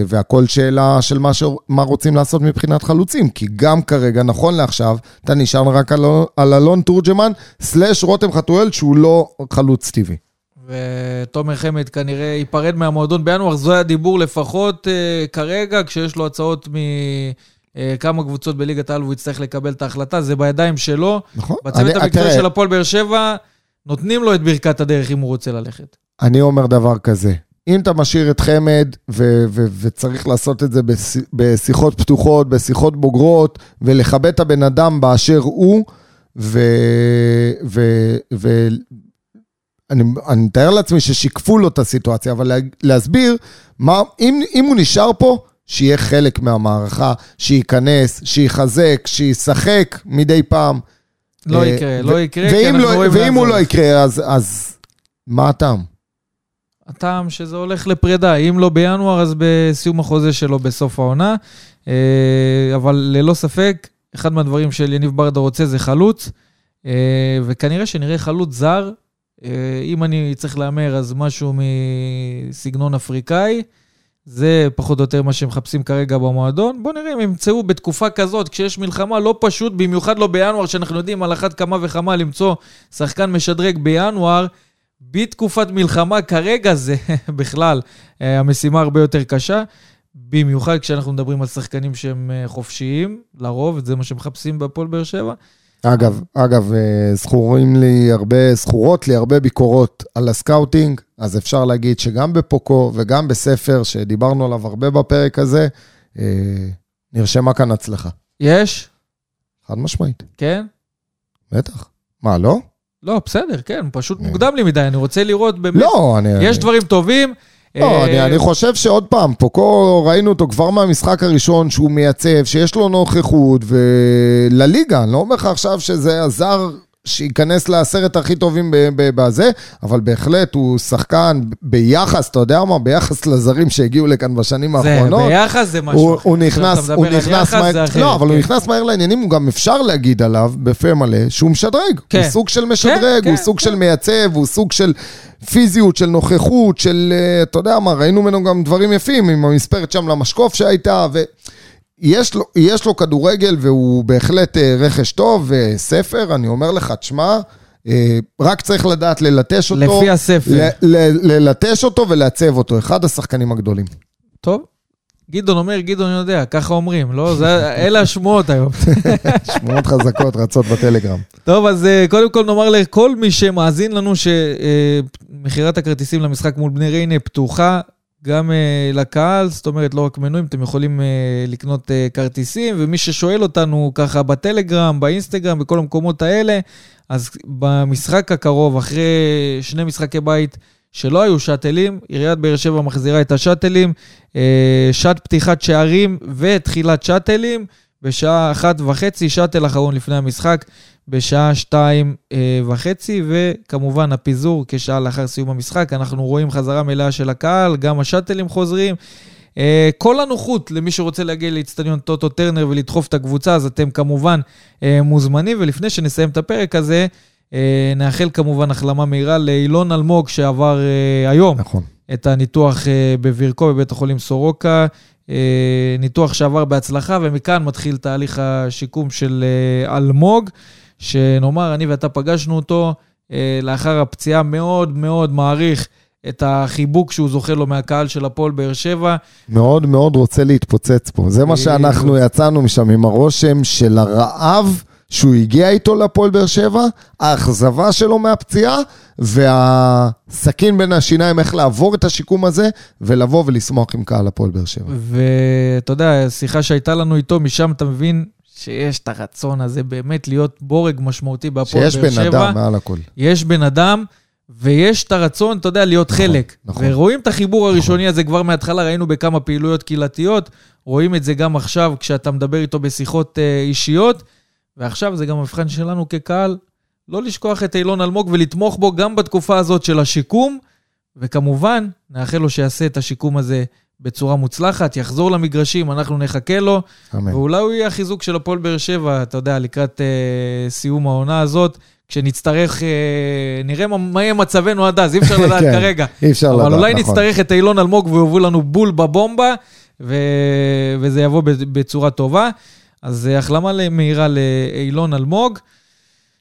והכל שאלה של מה, ש... מה רוצים לעשות מבחינת חלוצים, כי גם כרגע, נכון לעכשיו, אתה נשען רק על, על אלון תורג'מן, סלאש רותם חתואל, שהוא לא חלוץ טבעי. ותומר חמד כנראה ייפרד מהמועדון בינואר, זה הדיבור לפחות uh, כרגע, כשיש לו הצעות מכמה קבוצות בליגת העל והוא יצטרך לקבל את ההחלטה, זה בידיים שלו. נכון? בצוות המקצועי של הפועל באר שבע, נותנים לו את ברכת הדרך אם הוא רוצה ללכת. אני אומר דבר כזה, אם אתה משאיר את חמד ו- ו- וצריך לעשות את זה בש- בשיחות פתוחות, בשיחות בוגרות, ולכבד את הבן אדם באשר הוא, ואני אני מתאר לעצמי ששיקפו לו את הסיטואציה, אבל לה, להסביר, מה, אם, אם הוא נשאר פה, שיהיה חלק מהמערכה, שייכנס, שיחזק, שישחק מדי פעם. לא אה, יקרה, לא יקרה, כי אנחנו לא, רואים ואם הוא לא. יקרה, אז, אז מה הטעם? הטעם שזה הולך לפרידה, אם לא בינואר, אז בסיום החוזה שלו בסוף העונה. אה, אבל ללא ספק, אחד מהדברים של יניב ברדה רוצה זה חלוץ, אה, וכנראה שנראה חלוץ זר. אה, אם אני צריך להמר, אז משהו מסגנון אפריקאי. זה פחות או יותר מה שהם מחפשים כרגע במועדון. בואו נראה אם ימצאו בתקופה כזאת, כשיש מלחמה לא פשוט, במיוחד לא בינואר, שאנחנו יודעים על אחת כמה וכמה למצוא שחקן משדרג בינואר. בתקופת מלחמה כרגע זה (laughs) בכלל אה, המשימה הרבה יותר קשה, במיוחד כשאנחנו מדברים על שחקנים שהם אה, חופשיים, לרוב, זה מה שמחפשים בהפועל באר שבע. אגב, אגב, אה, זכורים לי הרבה, זכורות לי הרבה ביקורות על הסקאוטינג, אז אפשר להגיד שגם בפוקו וגם בספר, שדיברנו עליו הרבה בפרק הזה, אה, נרשמה כאן הצלחה. יש? חד משמעית, כן? בטח. מה, לא? לא, בסדר, כן, פשוט אה. מוקדם לי מדי, אני רוצה לראות באמת, לא, אני... יש דברים טובים. לא, אה, אני, אני חושב שעוד פעם, פוקו, ראינו אותו כבר מהמשחק הראשון שהוא מייצב, שיש לו נוכחות, ולליגה, אני לא אומר לך עכשיו שזה הזר שייכנס לעשרת הכי טובים בזה, אבל בהחלט הוא שחקן ביחס, אתה יודע מה? ביחס לזרים שהגיעו לכאן בשנים זה, האחרונות. ביחס זה משהו הוא, אחר. הוא נכנס, הוא נכנס זה אחרת, לא, אבל הוא כן. נכנס מהר לעניינים, הוא גם אפשר להגיד עליו, בפה מלא, שהוא משדרג. כן. הוא סוג של משדרג, כן, הוא כן, סוג כן. של מייצב, הוא סוג של פיזיות, של נוכחות, של, אה, אתה יודע מה, ראינו ממנו גם דברים יפים, עם המספרת שם למשקוף שהייתה, ויש לו, יש לו כדורגל, והוא בהחלט אה, רכש טוב, וספר, אני אומר לך, תשמע, אה, רק צריך לדעת ללטש אותו. לפי הספר. ל- ל- ללטש אותו ולעצב אותו, אחד השחקנים הגדולים. טוב. גדעון אומר, גדעון יודע, ככה אומרים, לא? זה, אלה השמועות היום. (laughs) שמועות חזקות רצות בטלגרם. טוב, אז אה, קודם כל נאמר לכל מי שמאזין לנו שמכירת הכרטיסים למשחק מול בני ריינה פתוחה גם אה, לקהל, זאת אומרת, לא רק מנויים, אתם יכולים אה, לקנות אה, כרטיסים, ומי ששואל אותנו ככה בטלגרם, באינסטגרם, בכל המקומות האלה, אז במשחק הקרוב, אחרי שני משחקי בית שלא היו שאטלים, עיריית באר שבע מחזירה את השאטלים, אה, שעת פתיחת שערים ותחילת שאטלים. בשעה אחת וחצי, שאטל אחרון לפני המשחק, בשעה שתיים אה, וחצי, וכמובן הפיזור כשעה לאחר סיום המשחק. אנחנו רואים חזרה מלאה של הקהל, גם השאטלים חוזרים. אה, כל הנוחות למי שרוצה להגיע לאצטדיון טוטו טרנר ולדחוף את הקבוצה, אז אתם כמובן אה, מוזמנים. ולפני שנסיים את הפרק הזה, נאחל כמובן החלמה מהירה לאילון אלמוג שעבר היום נכון. את הניתוח בבירכו בבית החולים סורוקה, ניתוח שעבר בהצלחה, ומכאן מתחיל תהליך השיקום של אלמוג, שנאמר, אני ואתה פגשנו אותו אה, לאחר הפציעה, מאוד מאוד מעריך את החיבוק שהוא זוכה לו מהקהל של הפועל באר שבע. מאוד מאוד רוצה להתפוצץ פה. זה מה שאנחנו יצאנו משם עם הרושם של הרעב שהוא הגיע איתו לפועל באר שבע, האכזבה שלו מהפציעה, והסכין בין השיניים, איך לעבור את השיקום הזה, ולבוא ולשמוח עם קהל הפועל באר שבע. ואתה יודע, שיחה שהייתה לנו איתו, משם אתה מבין שיש את הרצון הזה באמת להיות בורג משמעותי בהפועל באר שיש שבע. בן אדם מעל הכל. יש בן אדם, ויש את הרצון, אתה יודע, להיות נכון, חלק. נכון. ורואים את החיבור הראשוני הזה כבר מההתחלה, ראינו בכמה פעילויות קהילתיות, רואים את זה גם עכשיו כשאתה מדבר איתו בשיחות אה, אישיות, ועכשיו זה גם המבחן שלנו כקהל, לא לשכוח את אילון אלמוג ולתמוך בו גם בתקופה הזאת של השיקום, וכמובן, נאחל לו שיעשה את השיקום הזה בצורה מוצלחת, יחזור למגרשים, אנחנו נחכה לו, אמן. ואולי הוא יהיה החיזוק של הפועל באר שבע, אתה יודע, לקראת אה, סיום העונה הזאת, כשנצטרך, אה, נראה מה, יהיה מצבנו עד אז, אי אפשר (laughs) לדעת כן, כרגע. אי אפשר לדעת, אבל אולי נכון. נצטרך את אילון אלמוג ויובאו לנו בול בבומבה, ו... וזה יבוא בצורה טובה. אז אה, החלמה מהירה לאילון אלמוג.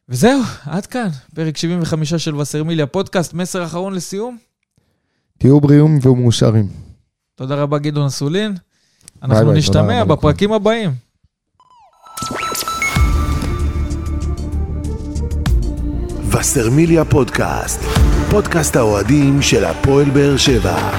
וזהו, עד כאן, פרק 75 של וסרמיליה פודקאסט, מסר אחרון לסיום. תהיו בריאים ומאושרים. תודה רבה, גדעון אסולין. אנחנו ביי, נשתמע בפרקים הבאים. וסרמיליה פודקאסט, פודקאסט האוהדים של הפועל באר שבע.